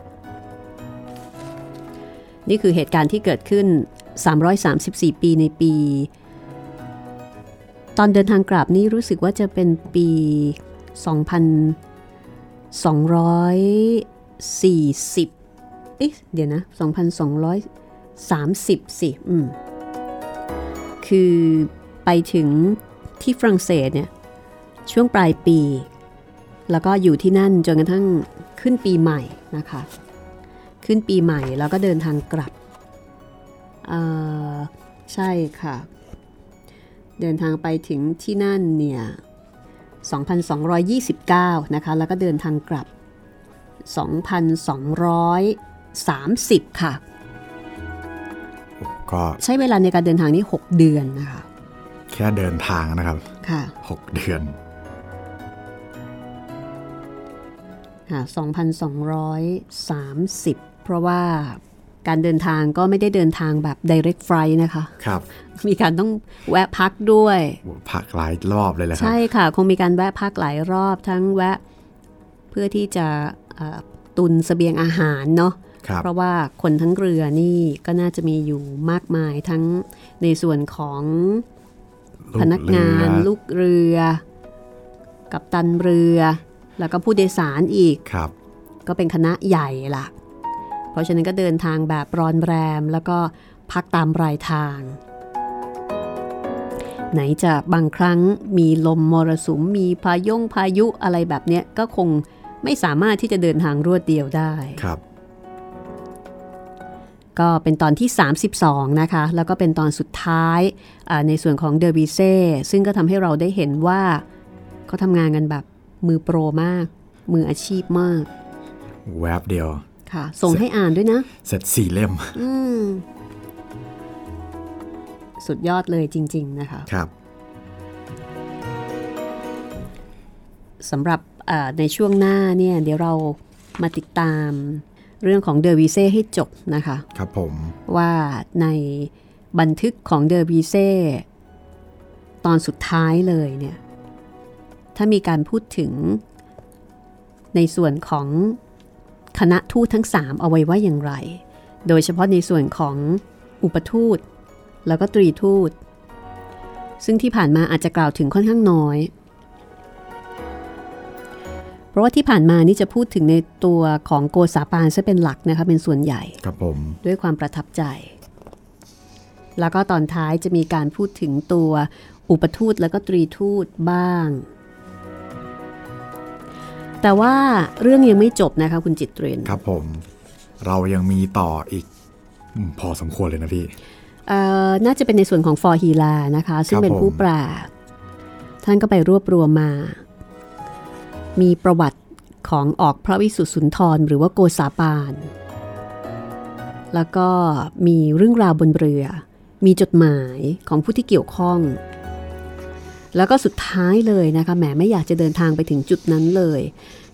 นี่คือเหตุการณ์ที่เกิดขึ้น 334 ปีในปี ตอนเดินทางกลับนี่รู้สึกว่าจะเป็นปี 2,240 เอ๊ะเดี๋ยวนะ 2,230 สิ อืม คือไปถึงที่ฝรั่งเศสเนี่ยช่วงปลายปี แล้วก็อยู่ที่นั่นจนกระทั่งขึ้นปีใหม่นะคะ ขึ้นปีใหม่แล้วก็เดินทางกลับใช่ค่ะ เดินทางไปถึงที่นั่นเนี่ย 2,229 นะคะ แล้วก็เดินทางกลับ 2,230 ค่ะ ก็ใช้เวลาในการเดินทางนี่6เดือนนะคะ แค่เดินทางนะครับ ค่ะ 6 เดือนค่ะ2,230เพ ราะว่าการเดินทางก็ไม่ได้เดินทางแบบ direct flight นะคะครับมีการต้องแวะพักด้วย พักหลายรอบเลยแหละครับ ใช่ค่ะ คงมีการแวะพักหลายรอบทั้งแวะเพื่อที่จะตุนสเสบียงอาหารเนาะครับเพราะว่าคนทั้งเรือนี่ก็น่าจะมีอยู่มากมายทั้งในส่วนของลูพนักงานเรือลูกเรือ กับตันเรือ แล้วก็ผู้โดยสารอีกครับก็เป็นคณะใหญ่ล่ะ เพราะฉะนั้นก็เดินทางแบบรอนแรม แล้วก็พักตามรายทาง ไหนจะบางครั้งมีลมมรสุมมีพายงพายุอะไรแบบเนี้ยก็คงไม่สามารถที่จะเดินทางรวดเดียวได้ครับ ก็เป็นตอนที่ 32 นะคะ แล้วก็เป็นตอนสุดท้ายในส่วนของเดอร์บีเซ่ซึ่งก็ทำให้เราได้เห็นว่าเขาทำงานกันแบบมือโปรมาก มืออาชีพมาก แวบเดียว ค่ะ ส่งให้อ่านด้วยนะ เสร็จสี่เล่มอืมสุดยอดเลยจริง ๆ นะคะ ครับสำหรับในช่วงหน้าเนี่ยเดี๋ยวเรามาติดตามเรื่องของเดอร์วีเซ่ให้จบนะคะ ครับผมว่าในบันทึกของเดอร์วีเซ่ตอนสุดท้ายเลยเนี่ย ถ้ามีการพูดถึงในส่วนของ คณะทูตทั้ง 3 เอาไว้ว่าอย่างไร โดยเฉพาะในส่วนของอุปทูต แล้วก็ตรีทูต ซึ่งที่ผ่านมาอาจจะกล่าวถึงค่อนข้างน้อย เพราะว่าที่ผ่านมานี่จะพูดถึงในตัวของโกษาปานซะเป็นหลักนะคะเป็นส่วนใหญ่ครับผมด้วยความประทับใจ แล้วก็ตอนท้ายจะมีการพูดถึงตัวอุปทูตแล้วก็ตรีทูตบ้าง แต่ว่าเรื่องยังไม่จบนะคะคุณจิตเรนครับผม เรายังมีต่ออีกอมพอสมควรเลยนะพี่เอ่อน่าจะเป็นในส่วนของฟอร์ฮีลานะคะ ซึ่งครับเป็นผู้ผมปราบท่านก็ไปรวบรวมมา มีประวัติของออกพระวิสุทธิสุนทรหรือว่าโกษาปาน แล้วก็มีเรื่องราวบนเรือ มีจดหมายของผู้ที่เกี่ยวข้อง แล้วก็สุดท้ายเลยนะคะแหมไม่อยากจะเดินทางไปถึงจุดนั้นเลย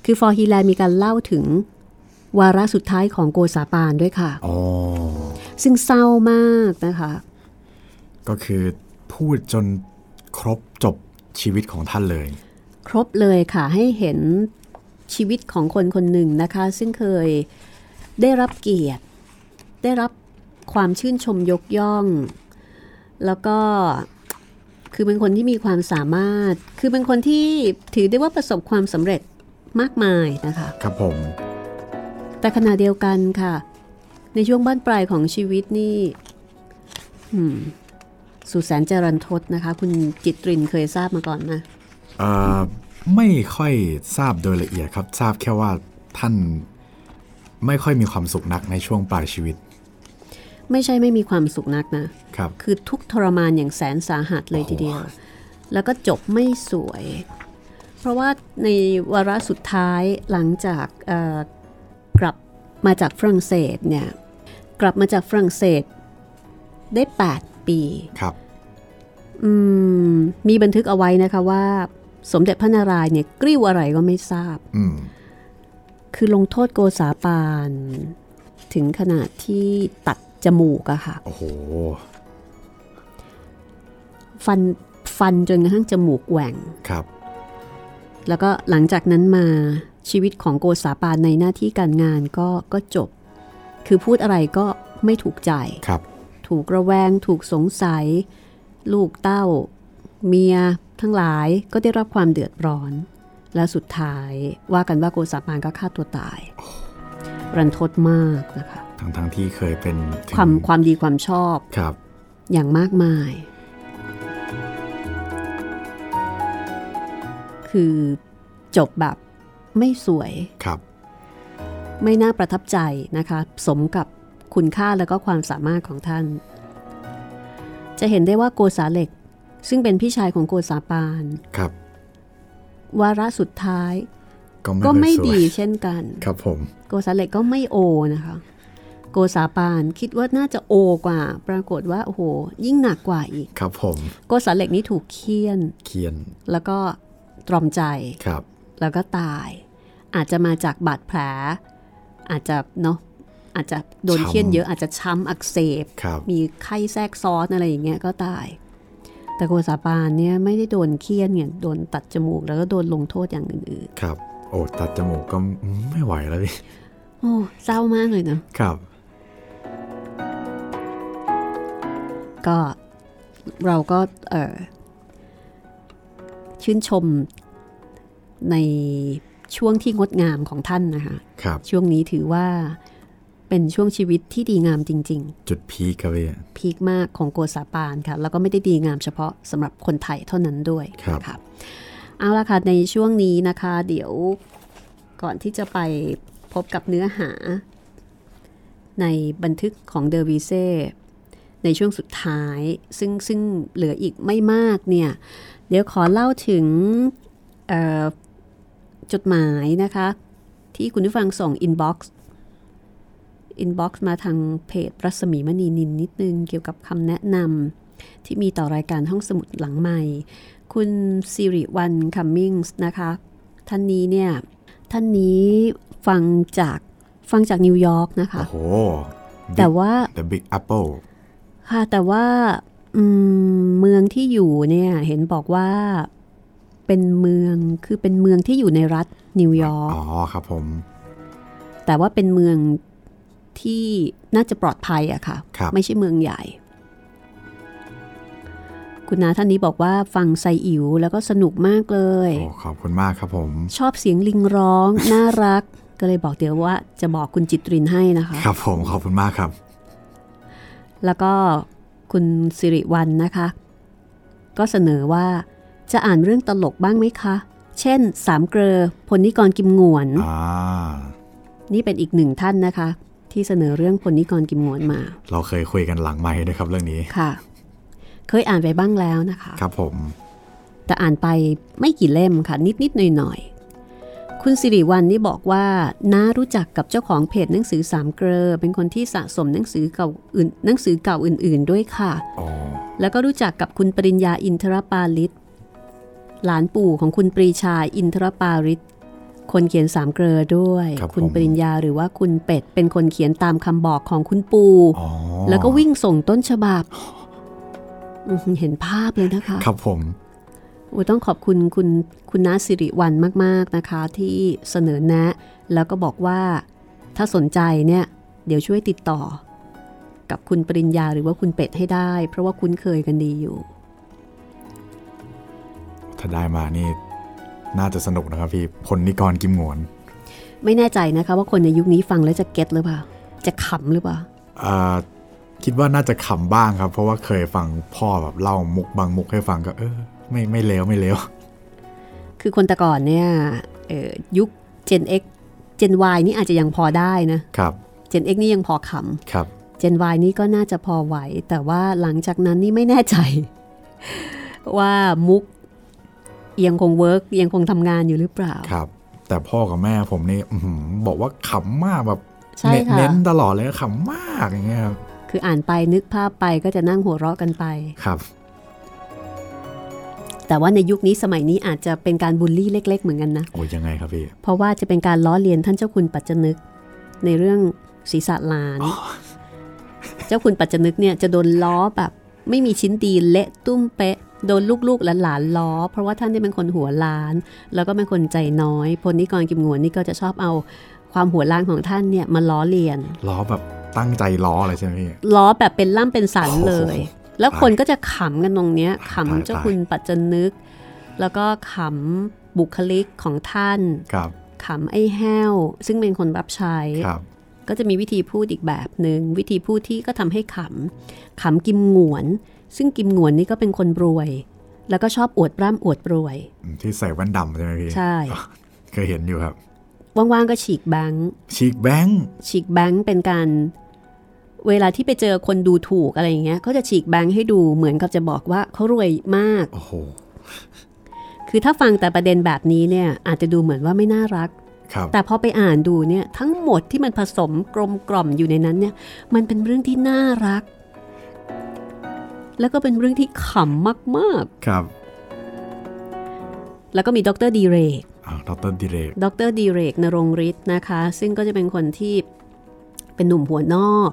คือฟอร์ฮีแลนด์มีการเล่าถึงวาระสุดท้ายของโกษาปานด้วยค่ะอ๋อซึ่งเศร้ามากนะคะ ก็คือพูดจนครบจบชีวิตของท่านเลย ครบเลยค่ะให้เห็นชีวิตของคนคนหนึ่งนะคะ ซึ่งเคยได้รับเกียรติ ได้รับความชื่นชมยกย่อง แล้วก็ คือเป็นคนที่มีความสามารถ คือเป็นคนที่ถือได้ว่าประสบความสำเร็จมากมายนะคะ ครับผม แต่ขณะเดียวกันค่ะ ในช่วงบ้านปลายของชีวิตนี่อืมสุดแสนจะรันทดนะคะ คุณจิตรินเคยทราบมาก่อนไหมเอ่อไม่ค่อยทราบโดยละเอียดครับ ทราบแค่ว่าท่านไม่ค่อยมีความสุขนักในช่วงปลายชีวิต ไม่ใช่ไม่มีความสุขนักนะครับ คือทุกข์ทรมานอย่างแสนสาหัสเลยทีเดียว แล้วก็จบไม่สวย เพราะว่าในวาระสุดท้ายหลังจากเอ่อกลับมาจากฝรั่งเศสเนี่ยกลับมาจากฝรั่งเศสได้ 8 ปีครับอืมมีบันทึกเอาไว้นะคะว่า สมเด็จพระนารายณ์เนี่ยกริ้วอะไรก็ไม่ทราบอืมคือลงโทษโกษาปาน ถึงขนาดที่ตัด จมูกอะค่ะ โอ้โห ฟันฟันจนกระทั่งจมูกแหว่ง ครับ แล้วก็หลังจากนั้นมาชีวิตของโกษาปานในหน้าที่การงานก็ก็จบ คือพูดอะไรก็ไม่ถูกใจ ครับ ถูกระแวง ถูกสงสัย ลูกเต้า เมียทั้งหลายก็ได้รับความเดือดร้อน และสุดท้ายว่ากันว่าโกษาปานก็ฆ่าตัวตาย รันทดมากนะคะ ทั้งทั้งที่เคยเป็นถึงความความดีความชอบครับ อย่างมากมาย คือจบแบบไม่สวยครับ ไม่น่าประทับใจนะคะ สมกับคุณค่าและก็ความสามารถของท่าน จะเห็นได้ว่าโกษาเหล็ก ซึ่งเป็นพี่ชายของโกษาปานครับ วาระสุดท้าย ก็ไม่ก็ไม่ค่อยสวยดีเช่นกัน ครับผม โกษาเหล็กก็ไม่โอนะคะโกษาปาน คิดว่าน่าจะโอกว่า ปรากฏว่าโอ้โห ยิ่งหนักกว่าอีก ครับผม โกษาเหล็กนี่ถูกเคี่ยนเคียน แล้วก็ตรอมใจครับ แล้วก็ตาย อาจจะมาจากบาดแผล อาจจะเนาะอาจจะโดนช้ำเคี่ยนเยอะอาจจะช้ำอักเสบครับมีไข้แทรกซ้อนอะไรอย่างเงี้ยก็ตาย แต่โกษาปานเนี่ยไม่ได้โดนเคี่ยนเนี่ยโดนตัดจมูกแล้วก็โดนลงโทษอย่างอื่นครับ โอ้ตัดจมูกก็ไม่ไหวแล้วพี่ๆโอ้เศร้ามากเลยนะครับ ก็เราก็เออชื่นชมในช่วงที่งดงามของท่านนะคะครับช่วงนี้ถือว่าเป็นช่วงชีวิตที่ดีงามจริงจุดพีคครับพี่ๆพีคมากของโกษาปานค่ะ แล้วก็ไม่ได้ดีงามเฉพาะสำหรับคนไทยเท่านั้นด้วยครับนะะเอาละค่ะในช่วงนี้นะคะ เดี๋ยวก่อนที่จะไปพบกับเนื้อหา ในบันทึกของเดอวีเซ่ ในช่วงสุดท้าย ซึ่งซึ่งเหลืออีกไม่มากเนี่ย เดี๋ยวขอเล่าถึงเอ่อจดหมายนะคะ ที่คุณผู้ฟังส่ง inbox inbox มาทางเพจรัศมีมณีนิลนิดนึง เกี่ยวกับคำแนะนำที่มีต่อรายการห้องสมุดหลังไมค์ คุณสิริวันคัมมิงส์นะคะ ท่านนี้เนี่ย ท่านนี้ฟังจากฟังจากนิวยอร์กนะคะ โอ้โห แต่ว่า The Big Apple ค่ะ แต่ว่าอืมเมืองที่อยู่เนี่ยเห็นบอกว่าเป็นเมืองคือเป็นเมืองที่อยู่ในรัฐนิวยอร์กอ๋อครับผม แต่ว่าเป็นเมืองที่น่าจะปลอดภัยอะค่ะครับไม่ใช่เมืองใหญ่ คุณนาท่านนี้บอกว่าฟังไซอิ๋วแล้วก็สนุกมากเลยโอ้ขอบคุณมากครับผม ชอบเสียงลิงร้อง น่ารัก ก็เลยบอกเดี๋ยวว่าจะบอกคุณจิตรินให้นะคะ ครับผมขอบคุณมากครับ แล้วก็คุณสิริวัลนนะคะ ก็เสนอว่าจะอ่านเรื่องตลกบ้างไหมคะ เช่น สามเกลอพลนิกรกิมหงวนอ่านี่เป็นอีกหนึ่งท่านนะคะ ที่เสนอเรื่องพลนิกรกิมหงวนมา เราเคยคุยกันหลังไม้ด้วยครับเรื่องนี้ ค่ะ เคยอ่านไปบ้างแล้วนะคะ ครับผม แต่อ่านไปไม่กี่เล่มค่ะ นิดๆหน่อยๆ คุณสิริวัลนี่บอกว่าน้ารู้จักกับเจ้าของเพจหนังสือสามเกลอเป็นคนที่สะสมหนังสือเก่าอื่นหนังสือเก่าอื่น ๆ ด้วยค่ะอ๋อแล้วก็รู้จักกับคุณปริญญาอินทรปาลิศหลานปู่ของคุณปรีชาอินทรปาลิศคนเขียนสามเกลอด้วยครับคุณผมปริญญาหรือว่าคุณเป็ดเป็นคนเขียนตามคำบอกของคุณปู่อ๋อแล้วก็วิ่งส่งต้นฉบับอื้อหือเห็นภาพเลยนะคะ ครับผม อุยต้องขอบคุณคุณคุณน้าสิริวัลมาก ๆ นะคะ ที่เสนอแนะ แล้วก็บอกว่าถ้าสนใจเนี่ย เดี๋ยวช่วยติดต่อ กับคุณปริญญาหรือว่าคุณเป็ดให้ได้ เพราะว่าคุ้นเคยกันดีอยู่ ถ้าได้มานี่น่าจะสนุกนะครับพี่พลนิกรกิมหงวนไม่แน่ใจนะคะว่าคนในยุคนี้ฟังแล้วจะเก็ตหรือเปล่า จะขำหรือเปล่าอ่าคิดว่าน่าจะขำบ้างครับ เพราะว่าเคยฟังพ่อแบบเล่ามุกบางมุกให้ฟังก็เออ ไม่ไม่เลวไม่เลวคือคนแต่ก่อนเนี่ยเอ่อยุค Gen X Gen Y นี่อาจจะยังพอได้นะครับ Gen X นี่ยังพอขครับำ Gen Y นี่ก็น่าจะพอไหว แต่ว่าหลังจากนั้นนี่ไม่แน่ใจ ว่ามุกยังคงเวิร์กยังคงทำงานอยู่หรือเปล่าครับ แต่พ่อกับแม่ผมนี่อื้อหือบอกว่าขำมากแบบใช่เน้นค่ะเน้นตลอดเลยขำมากอย่างเงี้ยครับคืออ่านไปนึกภาพไปก็จะนั่งหัวเราะกันไปครับ แต่ว่าในยุคนี้สมัยนี้อาจจะเป็นการบูลลี่เล็ก ๆ เหมือนกันนะ โอ้ยยังไงครับพี่ เพราะว่าจะเป็นการล้อเลียนท่านเจ้าคุณปัจจนึก ในเรื่องศีรษะล้าน เจ้าคุณปัจจนึกเนี่ยจะโดนล้อแบบ ไม่มีชิ้นดีเละตุ้มเป๊ะ โดนลูกๆหลานๆล้อ เพราะว่าท่านนี่เป็นคนหัวล้าน แล้วก็เป็นคนใจน้อย พลนิกรกิมงวนนี่ก็จะชอบเอาความหัวล้านของท่านเนี่ยมาล้อเลียน ล้อแบบตั้งใจล้อเลยใช่ไหมพี่ ล้อแบบเป็นล่ำเป็นสันเลยโอ้โห แล้วคนก็จะขำกันตรงเนี้ยตายขำเจ้าคุณปัจจนึก แล้วก็ขำบุคลิกของท่านครับขำไอ้แห้ว ซึ่งเป็นคนรับใช้ครับก็จะมีวิธีพูดอีกแบบหนึ่งวิธีพูดที่ก็ทำให้ขำขำกิมหงวน ซึ่งกิมหงวนนี่ก็เป็นคนรวย แล้วก็ชอบอวดร่ำอวดรวย ที่ใส่แว่นดำใช่ไหมพี่ใช่เคยเห็นอยู่ครับว่างๆก็ฉีกแบงค์ฉีกแบงค์ฉีกแบงค์เป็นการ เวลาที่ไปเจอคนดูถูกอะไรอย่างเงี้ยเขาจะฉีกแบงค์ให้ดูเหมือนกับจะบอกว่าเขารวยมาก โอ้โห คือถ้าฟังแต่ประเด็นแบบนี้เนี่ยอาจจะดูเหมือนว่าไม่น่ารักครับแต่พอไปอ่านดูเนี่ยทั้งหมดที่มันผสมกลมกล่อมอยู่ในนั้นเนี่ยมันเป็นเรื่องที่น่ารัก แล้วก็เป็นเรื่องที่ขำมากครับๆแล้วก็มีดรดีเรกอ้าวดรดิเรกดรดีเรกนรงฤทธิ์นะคะ ซึ่งก็จะเป็นคนที่เป็นหนุ่มหัวนอก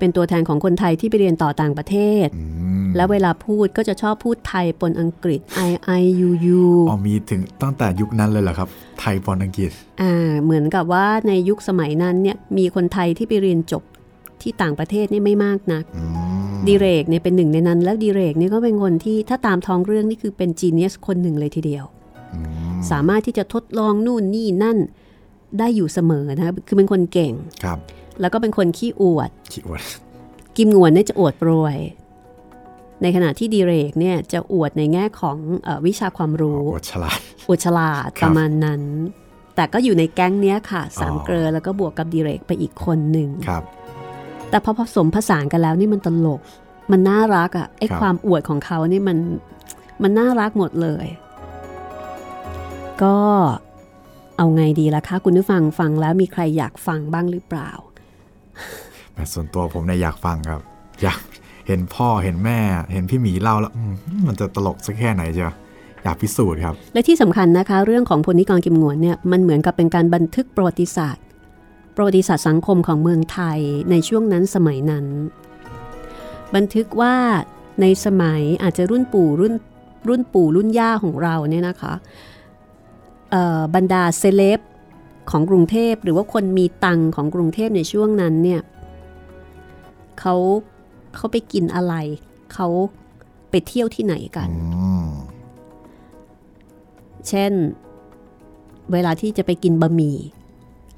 เป็นตัวแทนของคนไทยที่ไปเรียนต่อต่างประเทศอืมแล้วเวลาพูดก็จะชอบพูดไทยปนอังกฤษ I I U U อ๋อมีถึงตั้งแต่ยุคนั้นเลยเหรอครับ ไทยปอนอังกฤษ อ่า เหมือนกับว่าในยุคสมัยนั้นเนี่ยมีคนไทยที่ไปเรียนจบที่ต่างประเทศนี่ไม่มากนักอืมดีเรกเนี่ยเป็นหนึ่งในนั้น แล้วดีเรกเนี่ยก็เป็นคนที่ถ้าตามท้องเรื่องนี่คือเป็นจีเนียสคนหนึ่งเลยทีเดียวอืมสามารถที่จะทดลองนู่นนี่นั่นได้อยู่เสมอนะคะคือเป็นคนเก่งครับ แล้วก็เป็นคนขี้อวด ขี้อวด กิมงวนเนี่ยจะอวดโปรยในขณะที่ดีเรกเนี่ยจะอวดในแง่ของเออวิชาความรู้อวดฉลาดอวดฉลาดครัปบระมาณนั้น แต่ก็อยู่ในแก๊งเนี้ยค่ะสามอ๋อเกลอแล้วก็บวกกับดีเรกไปอีกคนหนึ่งครับ แต่พอผสมผสานกันแล้วนี่มันตลก มันน่ารักอะ่ะไอครับความอวดของเขานี่มันมันน่ารักหมดเลย ก็เอาไงดีล่ะคะ คุณผู้ฟังฟังแล้วมีใครอยากฟังบ้างหรือเปล่า แต่ส่วนตัวผมเนี่ยอยากฟังครับ อยากเห็นพ่อเห็นแม่ เห็นพี่หมีเล่าแล้วมันจะตลกสักแค่ไหนจ้าอยากพิสูจน์ครับ และที่สำคัญนะคะ เรื่องของพลนิกรกิมงวนเนี่ยมันเหมือนกับเป็นการบันทึกประวัติศาสตร์ ประวัติศาสตร์สังคมของเมืองไทยในช่วงนั้นสมัยนั้น บันทึกว่าในสมัยอาจจะรุ่นปู่รุ่นรุ่นปู่รุ่นย่าของเราเนี่ยนะคะบรรดาเซเลบ ของกรุงเทพหรือว่าคนมีตังค์ของกรุงเทพในช่วงนั้นเนี่ยเขาเขาไปกินอะไร เขาไปเที่ยวที่ไหนกันอืมเช่น เวลาที่จะไปกินบะหมี่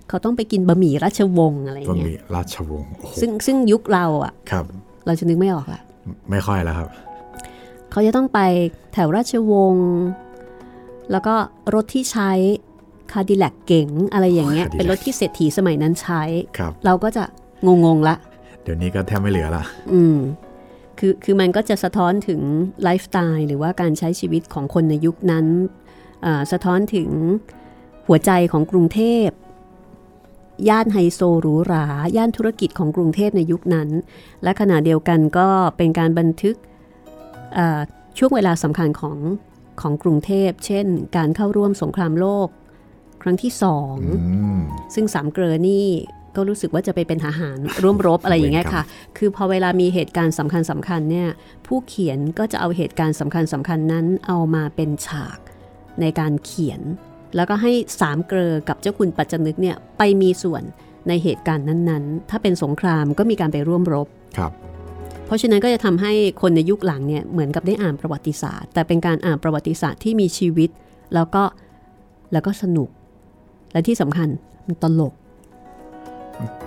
เขาต้องไปกินบะหมี่ราชวงศ์อะไรก็เงี้มียราชวงศ์โอ้โหซึ่งซึ่งยุคเราอะครับ เราจะนึกไม่ออกละไม่ค่อยแล้วครับ เขาจะต้องไปแถวราชวงศ์แล้วก็รถที่ใช้ คาดิแลกเก๋งอะไรอย่างเงี้ย Cadillac เป็นรถที่เศรษฐีสมัยนั้นใช้ครับเราก็จะงงๆละ เดี๋ยวนี้ก็แทบไม่เหลือละ อืม คือ คือมันก็จะสะท้อนถึงไลฟ์สไตล์หรือว่าการใช้ชีวิตของคนในยุคนั้นอ่าสะท้อนถึงหัวใจของกรุงเทพ ย่านไฮโซหรูหรา ย่านธุรกิจของกรุงเทพในยุคนั้น และขณะเดียวกันก็เป็นการบันทึกอ่าช่วงเวลาสำคัญของของกรุงเทพ เช่น การเข้าร่วมสงครามโลก ครั้งที่สองอืมซึ่งสามเกลอนี่ก็รู้สึกว่าจะไปเป็นทหารร่วมรบอะไรอย่างเงี้ยค่ะ คือพอเวลามีเหตุการณ์สำคัญสำคัญเนี่ย ผู้เขียนก็จะเอาเหตุการณ์สำคัญสำคัญนั้นเอามาเป็นฉากในการเขียน แล้วก็ให้สามเกลอกับเจ้าคุณปัจจนึกเนี่ยไปมีส่วนในเหตุการณ์นั้นๆ ถ้าเป็นสงครามก็มีการไปร่วมรบครับเพราะฉะนั้นก็จะทำให้คนในยุคหลังเนี่ยเหมือนกับได้อ่านประวัติศาสตร์ แต่เป็นการอ่านประวัติศาสตร์ที่มีชีวิต แล้วก็แล้วก็สนุก และที่สำคัญมันตลก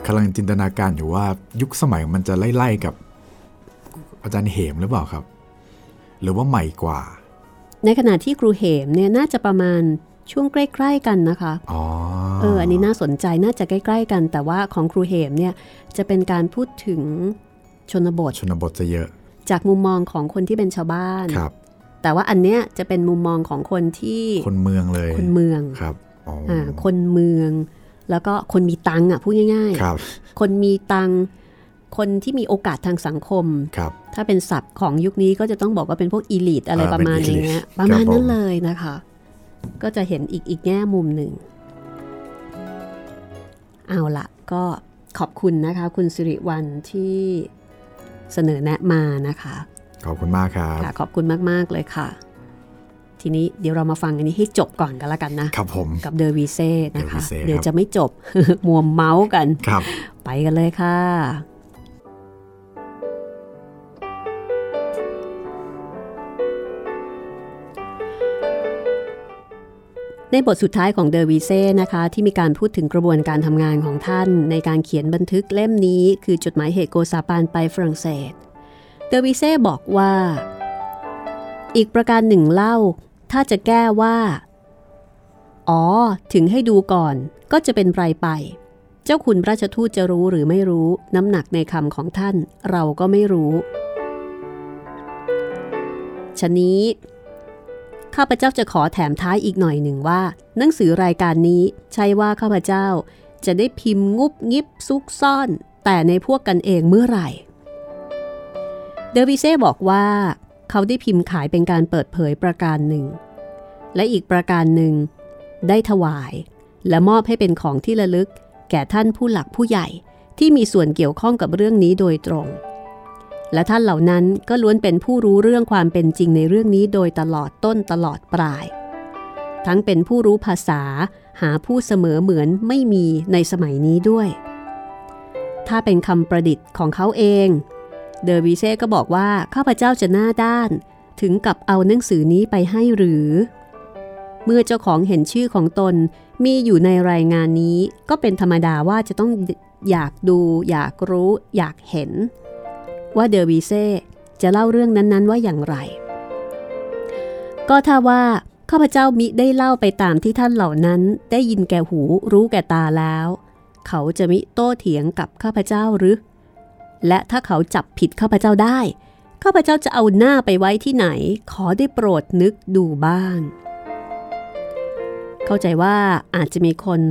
กำลังจินตนาการอยู่ว่ายุคสมัยมันจะไล่ๆกับอาจารย์เหมหรือเปล่าครับ หรือว่าใหม่กว่า ในขณะที่ครูเหมเนี่ยน่าจะประมาณช่วงใกล้ ๆ กันนะคะอ๋อเออ อันนี้น่าสนใจน่าจะใกล้ ๆ กัน แต่ว่าของครูเหมเนี่ยจะเป็นการพูดถึงชนบท ชนบทจะเยอะ จากมุมมองของคนที่เป็นชาวบ้านครับ แต่ว่าอันเนี้ยจะเป็นมุมมองของคนที่คนเมืองเลย คนเมืองครับอ๋อออ่า คนเมือง แล้วก็คนมีตังค์อะพูดง่ายครับๆคนมีตังค์คนที่มีโอกาสทางสังคมครับถ้าเป็นศัพท์ของยุคนี้ก็จะต้องบอกว่าเป็นพวกอีลิทอะไรอ่าประมาณเป็นอย่างเงี้ย elite ประมาณครับผมนั้นเลยนะคะ ก็จะเห็นอีกอีกแง่มุมหนึ่ง เอาละก็ขอบคุณนะคะ คุณสิริวัลที่เสนอแนะมานะคะ ขอบคุณมากครับค่ะขอบคุณมาก ๆ เลยค่ะ ทีนี้เดี๋ยวเรามาฟังอันนี้ให้จบก่อนกันละกันนะครับผมกับเดอวีเซ่นะคะ De Vize เดี๋ยวครับจะไม่จบมัวเมาส์กันครับ ไปกันเลยค่ะในบทสุดท้ายของเดอวีเซ่นะคะ ที่มีการพูดถึงกระบวนการทำงานของท่าน ในการเขียนบันทึกเล่มนี้คือจดหมายเหตุโกซาปานไปฝรั่งเศส เดอวีเซ่บอกว่า อีกประการหนึ่งเล่า ถ้าจะแก้ว่า อ๋อ ถึงให้ดูก่อนก็จะเป็นไรไป เจ้าคุณราชทูตจะรู้หรือไม่รู้น้ำหนักในคำของท่านเราก็ไม่รู้ชะนี้ ข้าพเจ้าจะขอแถมท้ายอีกหน่อยหนึ่งว่า หนังสือรายการนี้ใช่ว่าข้าพเจ้าจะได้พิมพ์งุบงิบซุกซ่อน แต่ในพวกกันเองเมื่อไหร่ เดวิเซ่บอกว่า เขาได้พิมพ์ขายเป็นการเปิดเผยประการหนึ่ง และอีกประการหนึ่ง ได้ถวาย และมอบให้เป็นของที่ระลึก แก่ท่านผู้หลักผู้ใหญ่ที่มีส่วนเกี่ยวข้องกับเรื่องนี้โดยตรง และท่านเหล่านั้นก็ล้วนเป็นผู้รู้เรื่องความเป็นจริงในเรื่องนี้โดยตลอดต้นตลอดปลาย ทั้งเป็นผู้รู้ภาษาหาผู้เสมอเหมือนไม่มีในสมัยนี้ด้วย ถ้าเป็นคำประดิษฐ์ของเขาเอง เดอวิเซ่ก็บอกว่าข้าพเจ้าจะหน้าด้าน ถึงกับเอาหนังสือนี้ไปให้หรือ เมื่อเจ้าของเห็นชื่อของตนมีอยู่ในรายงานนี้ ก็เป็นธรรมดาว่าจะต้องอยากดู อยากรู้ อยากเห็น ว่าเดอวีเซ่จะเล่าเรื่องนั้นๆว่าอย่างไร ก็ถ้าว่าข้าพเจ้ามิได้เล่าไปตามที่ท่านเหล่านั้น ได้ยินแก่หูรู้แก่ตาแล้ว เขาจะมิโต้เถียงกับข้าพเจ้าหรือ และถ้าเขาจับผิดข้าพเจ้าได้ ข้าพเจ้าจะเอาหน้าไปไว้ที่ไหน ขอได้โปรดนึกดูบ้าง เข้าใจว่าอาจจะมีคน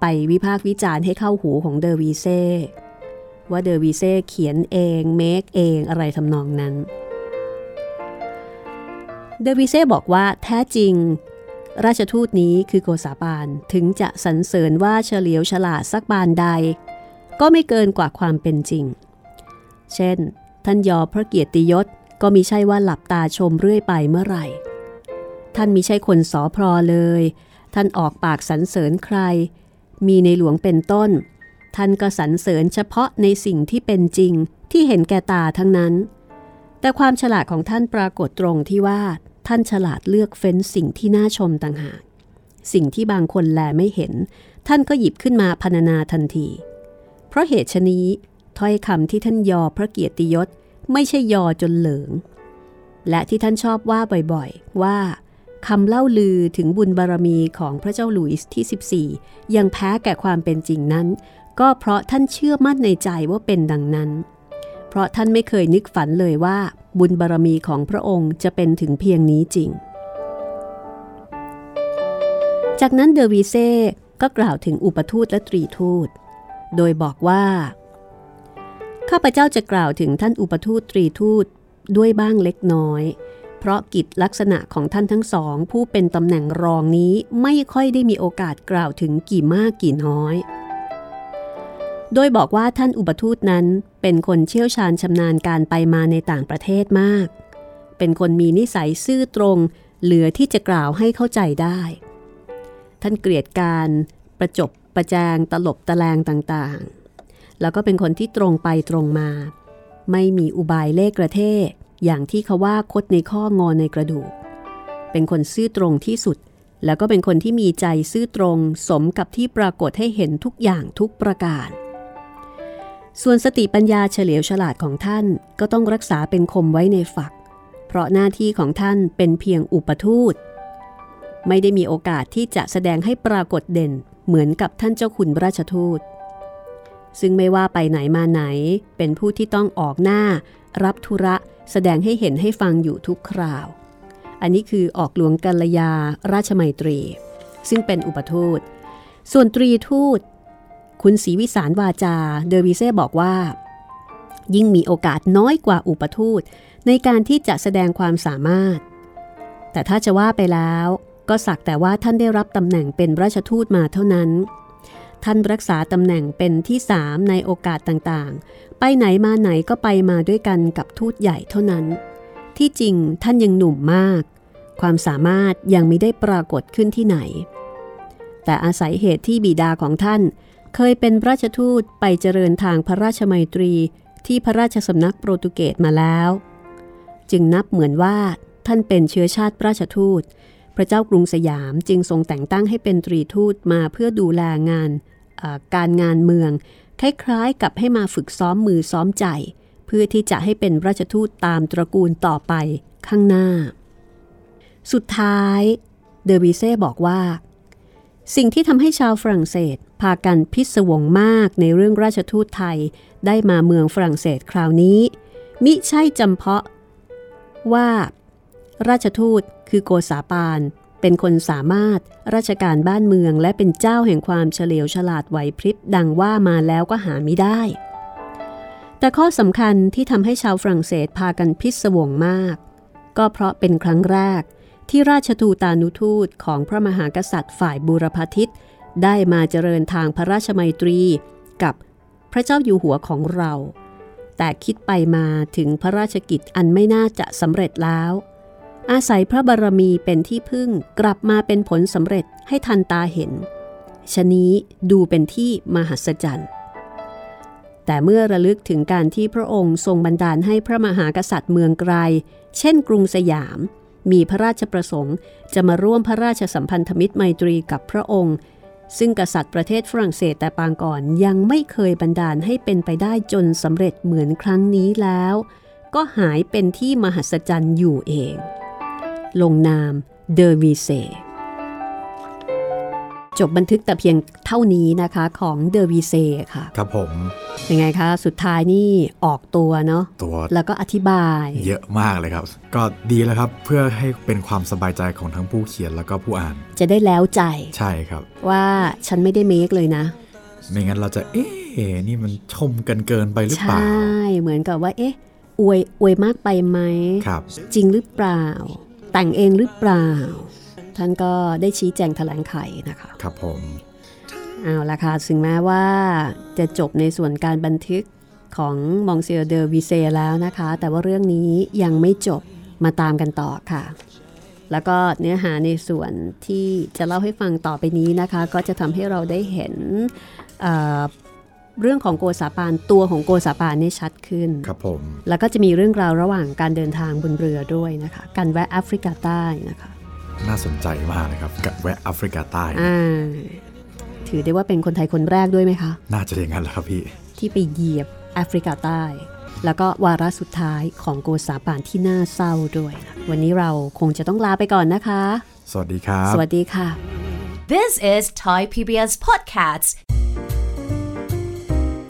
ไปวิพากษ์วิจารณ์ให้เข้าหูของเดอวีเซ่ว่าเดอวีเซ่เขียนเองเมคเองอะไรทำนองนั้น เดอวีเซ่บอกว่าแท้จริง ราชทูตนี้คือโกษาปานถึงจะสรรเสริญว่าเฉลียวฉลาดสักบานใด ก็ไม่เกินกว่าความเป็นจริง เช่น ท่านยอพระเกียรติยศก็มิใช่ว่าหลับตาชมเรื่อยไปเมื่อไหร่ ท่านมิใช่คนสอพรอเลย ท่านออกปากสรรเสริญใคร มีในหลวงเป็นต้น ท่านก็สรรเสริญเฉพาะในสิ่งที่เป็นจริงที่เห็นแก่ตาทั้งนั้น แต่ความฉลาดของท่านปรากฏตรงที่ว่า ท่านฉลาดเลือกเฟ้นสิ่งที่น่าชมต่างหาก สิ่งที่บางคนแลไม่เห็น ท่านก็หยิบขึ้นมาพรรณนาทันที เพราะเหตุชนี้ถ้อยคำที่ท่านยอพระเกียรติยศไม่ใช่ยอจนเหลิงและที่ท่านชอบว่าบ่อยๆ ว่าคำเล่าลือถึงบุญบารมีของพระเจ้าหลุยส์ที่ 14 ยังแพ้แก่ความเป็นจริงนั้น ก็เพราะท่านเชื่อมั่นในใจว่าเป็นดังนั้น เพราะท่านไม่เคยนึกฝันเลยว่าบุญบารมีของพระองค์จะเป็นถึงเพียงนี้จริง จากนั้นเดอวีเซ่ก็กล่าวถึงอุปทูตและตรีทูต โดยบอกว่า ข้าพเจ้าจะกล่าวถึงท่านอุปทูตตรีทูตด้วยบ้างเล็กน้อย เพราะกิจลักษณะของท่านทั้งสอง ผู้เป็นตำแหน่งรองนี้ไม่ค่อยได้มีโอกาสกล่าวถึงกี่มากกี่น้อย โดยบอกว่าท่านอุปทูตนั้นเป็นคนเชี่ยวชาญชำนาญการไปมาในต่างประเทศมาก เป็นคนมีนิสัยซื่อตรง เหลือที่จะกล่าวให้เข้าใจได้ ท่านเกลียดการประจบ ประแจงตลบตะแลงต่างๆ แล้วก็เป็นคนที่ตรงไปตรงมา ไม่มีอุบายเล่กระเทศอย่างที่เขาว่าคดในข้องอในกระดูก เป็นคนซื่อตรงที่สุด แล้วก็เป็นคนที่มีใจซื่อตรงสมกับที่ปรากฏให้เห็นทุกอย่างทุกประการ ส่วนสติปัญญาเฉลียวฉลาดของท่านก็ต้องรักษาเป็นคมไว้ในฝัก เพราะหน้าที่ของท่านเป็นเพียงอุปทูต ไม่ได้มีโอกาสที่จะแสดงให้ปรากฏเด่น เหมือนกับท่านเจ้าขุนราชทูต ซึ่งไม่ว่าไปไหนมาไหน เป็นผู้ที่ต้องออกหน้า รับธุระแสดงให้เห็นให้ฟังอยู่ทุกคราว อันนี้คือออกหลวงกัลยาราชมัยตรี ซึ่งเป็นอุปทูต ส่วนตรีทูต คุณศรีวิสารวาจาเดอวิเซ่บอกว่า ยิ่งมีโอกาสน้อยกว่าอุปทูตในการที่จะแสดงความสามารถ แต่ถ้าจะว่าไปแล้ว ก็สักแต่ว่าท่านได้รับตำแหน่งเป็นราชทูตมาเท่านั้น ท่านรักษาตำแหน่งเป็นที่สามในโอกาสต่างๆ ไปไหนมาไหนก็ไปมาด้วยกันกับทูตใหญ่เท่านั้น ที่จริงท่านยังหนุ่มมาก ความสามารถยังไม่ได้ปรากฏขึ้นที่ไหน แต่อาศัยเหตุที่บิดาของท่าน เคยเป็นราชทูตไปเจริญทางพระราชมัยตรีที่พระราชสำนักโปรตุเกสมาแล้ว จึงนับเหมือนว่าท่านเป็นเชื้อชาติราชทูต พระเจ้ากรุงสยามจึงทรงแต่งตั้งให้เป็นตรีทูตมาเพื่อดูแลงานการงานเมือง คล้ายๆกับให้มาฝึกซ้อมมือซ้อมใจ เพื่อที่จะให้เป็นราชทูตตามตระกูลต่อไปข้างหน้า สุดท้าย เดอวิเซ่บอกว่า สิ่งที่ทำให้ชาวฝรั่งเศส พากันพิศวงมากในเรื่องราชทูตไทยได้มาเมืองฝรั่งเศสคราวนี้ มิใช่จำเพาะว่า ราชทูตคือโกษาปาน เป็นคนสามารถราชการบ้านเมืองและเป็นเจ้าแห่งความเฉลียวฉลาดไหวพริบดังว่ามาแล้วก็หาไม่ได้ แต่ข้อสำคัญที่ทำให้ชาวฝรั่งเศสพากันพิศวงมาก ก็เพราะเป็นครั้งแรกที่ราชทูตานุทูตของพระมหากษัตริย์ฝ่ายบูรพาทิตได้มาเจริญทางพระราชมัยตรีกับพระเจ้าอยู่หัวของเรา แต่คิดไปมาถึงพระราชกิจอันไม่น่าจะสำเร็จแล้ว อาศัยพระบารมีเป็นที่พึ่งกลับมาเป็นผลสำเร็จให้ทันตาเห็น ชนี้ดูเป็นที่มหัศจรรย์ แต่เมื่อระลึกถึงการที่พระองค์ทรงบันดาลให้พระมหากษัตริย์เมืองไกล เช่นกรุงสยาม มีพระราชประสงค์จะมาร่วมพระราชสัมพันธมิตรไมตรีกับพระองค์ ซึ่งกษัตริย์ประเทศฝรั่งเศสแต่ปางก่อนยังไม่เคยบันดาลให้เป็นไปได้จนสำเร็จเหมือนครั้งนี้แล้ว ก็หายเป็นที่มหัศจรรย์อยู่เอง ลงนามเดอวีเซจบบันทึกแต่เพียงเท่านี้นะคะของเดอวีเซค่ะ ครับผมยังไงคะสุดท้ายนี่ออกตัวเนาะตัวแล้วก็อธิบาย เยอะมากเลยครับ ก็ดีแล้วครับเพื่อให้เป็นความสบายใจของทั้งผู้เขียนแล้วก็ผู้อ่าน จะได้แล้วใจใช่ครับ ว่าฉันไม่ได้เมคเลยนะไม่งั้นเราจะเอ๊ะนี่มันชมกันเกินไปหรือใชเปล่า่เหมือนกับว่าเอ๊ะอวยอวยมากไปไหมครับ จริงหรือเปล่า แต่งเองหรือเปล่า ท่านก็ได้ชี้แจงแถลงไขนะคะ ครับผมเอาละค่ะถึงแม้ว่าจะจบในส่วนการบันทึกของมองเซียเดอวิเซแล้วนะคะ แต่ว่าเรื่องนี้ยังไม่จบมาตามกันต่อค่ะ แล้วก็เนื้อหาในส่วนที่จะเล่าให้ฟังต่อไปนี้นะคะ ก็จะทำให้เราได้เห็น เอ่อเรื่องของโกษาปานตัวของโกษาปานนี่ชัดขึ้น ครับผม แล้วก็จะมีเรื่องราวระหว่างการเดินทางบนเรือด้วยนะคะ การแวะแอฟริกาใต้นะคะ น่าสนใจมากเลยครับกับแวะแอฟริกาใต้อ่าถือได้ว่าเป็นคนไทยคนแรกด้วยไหมคะ น่าจะอย่างนั้นแหละครับพี่ ที่ไปเหยียบแอฟริกาใต้ แล้วก็วาระสุดท้ายของโกษาปานที่น่าเศร้าด้วยนะวันนี้เราคงจะต้องลาไปก่อนนะคะ สวัสดีครับ สวัสดีค่ะ This is Thai PBS Podcasts.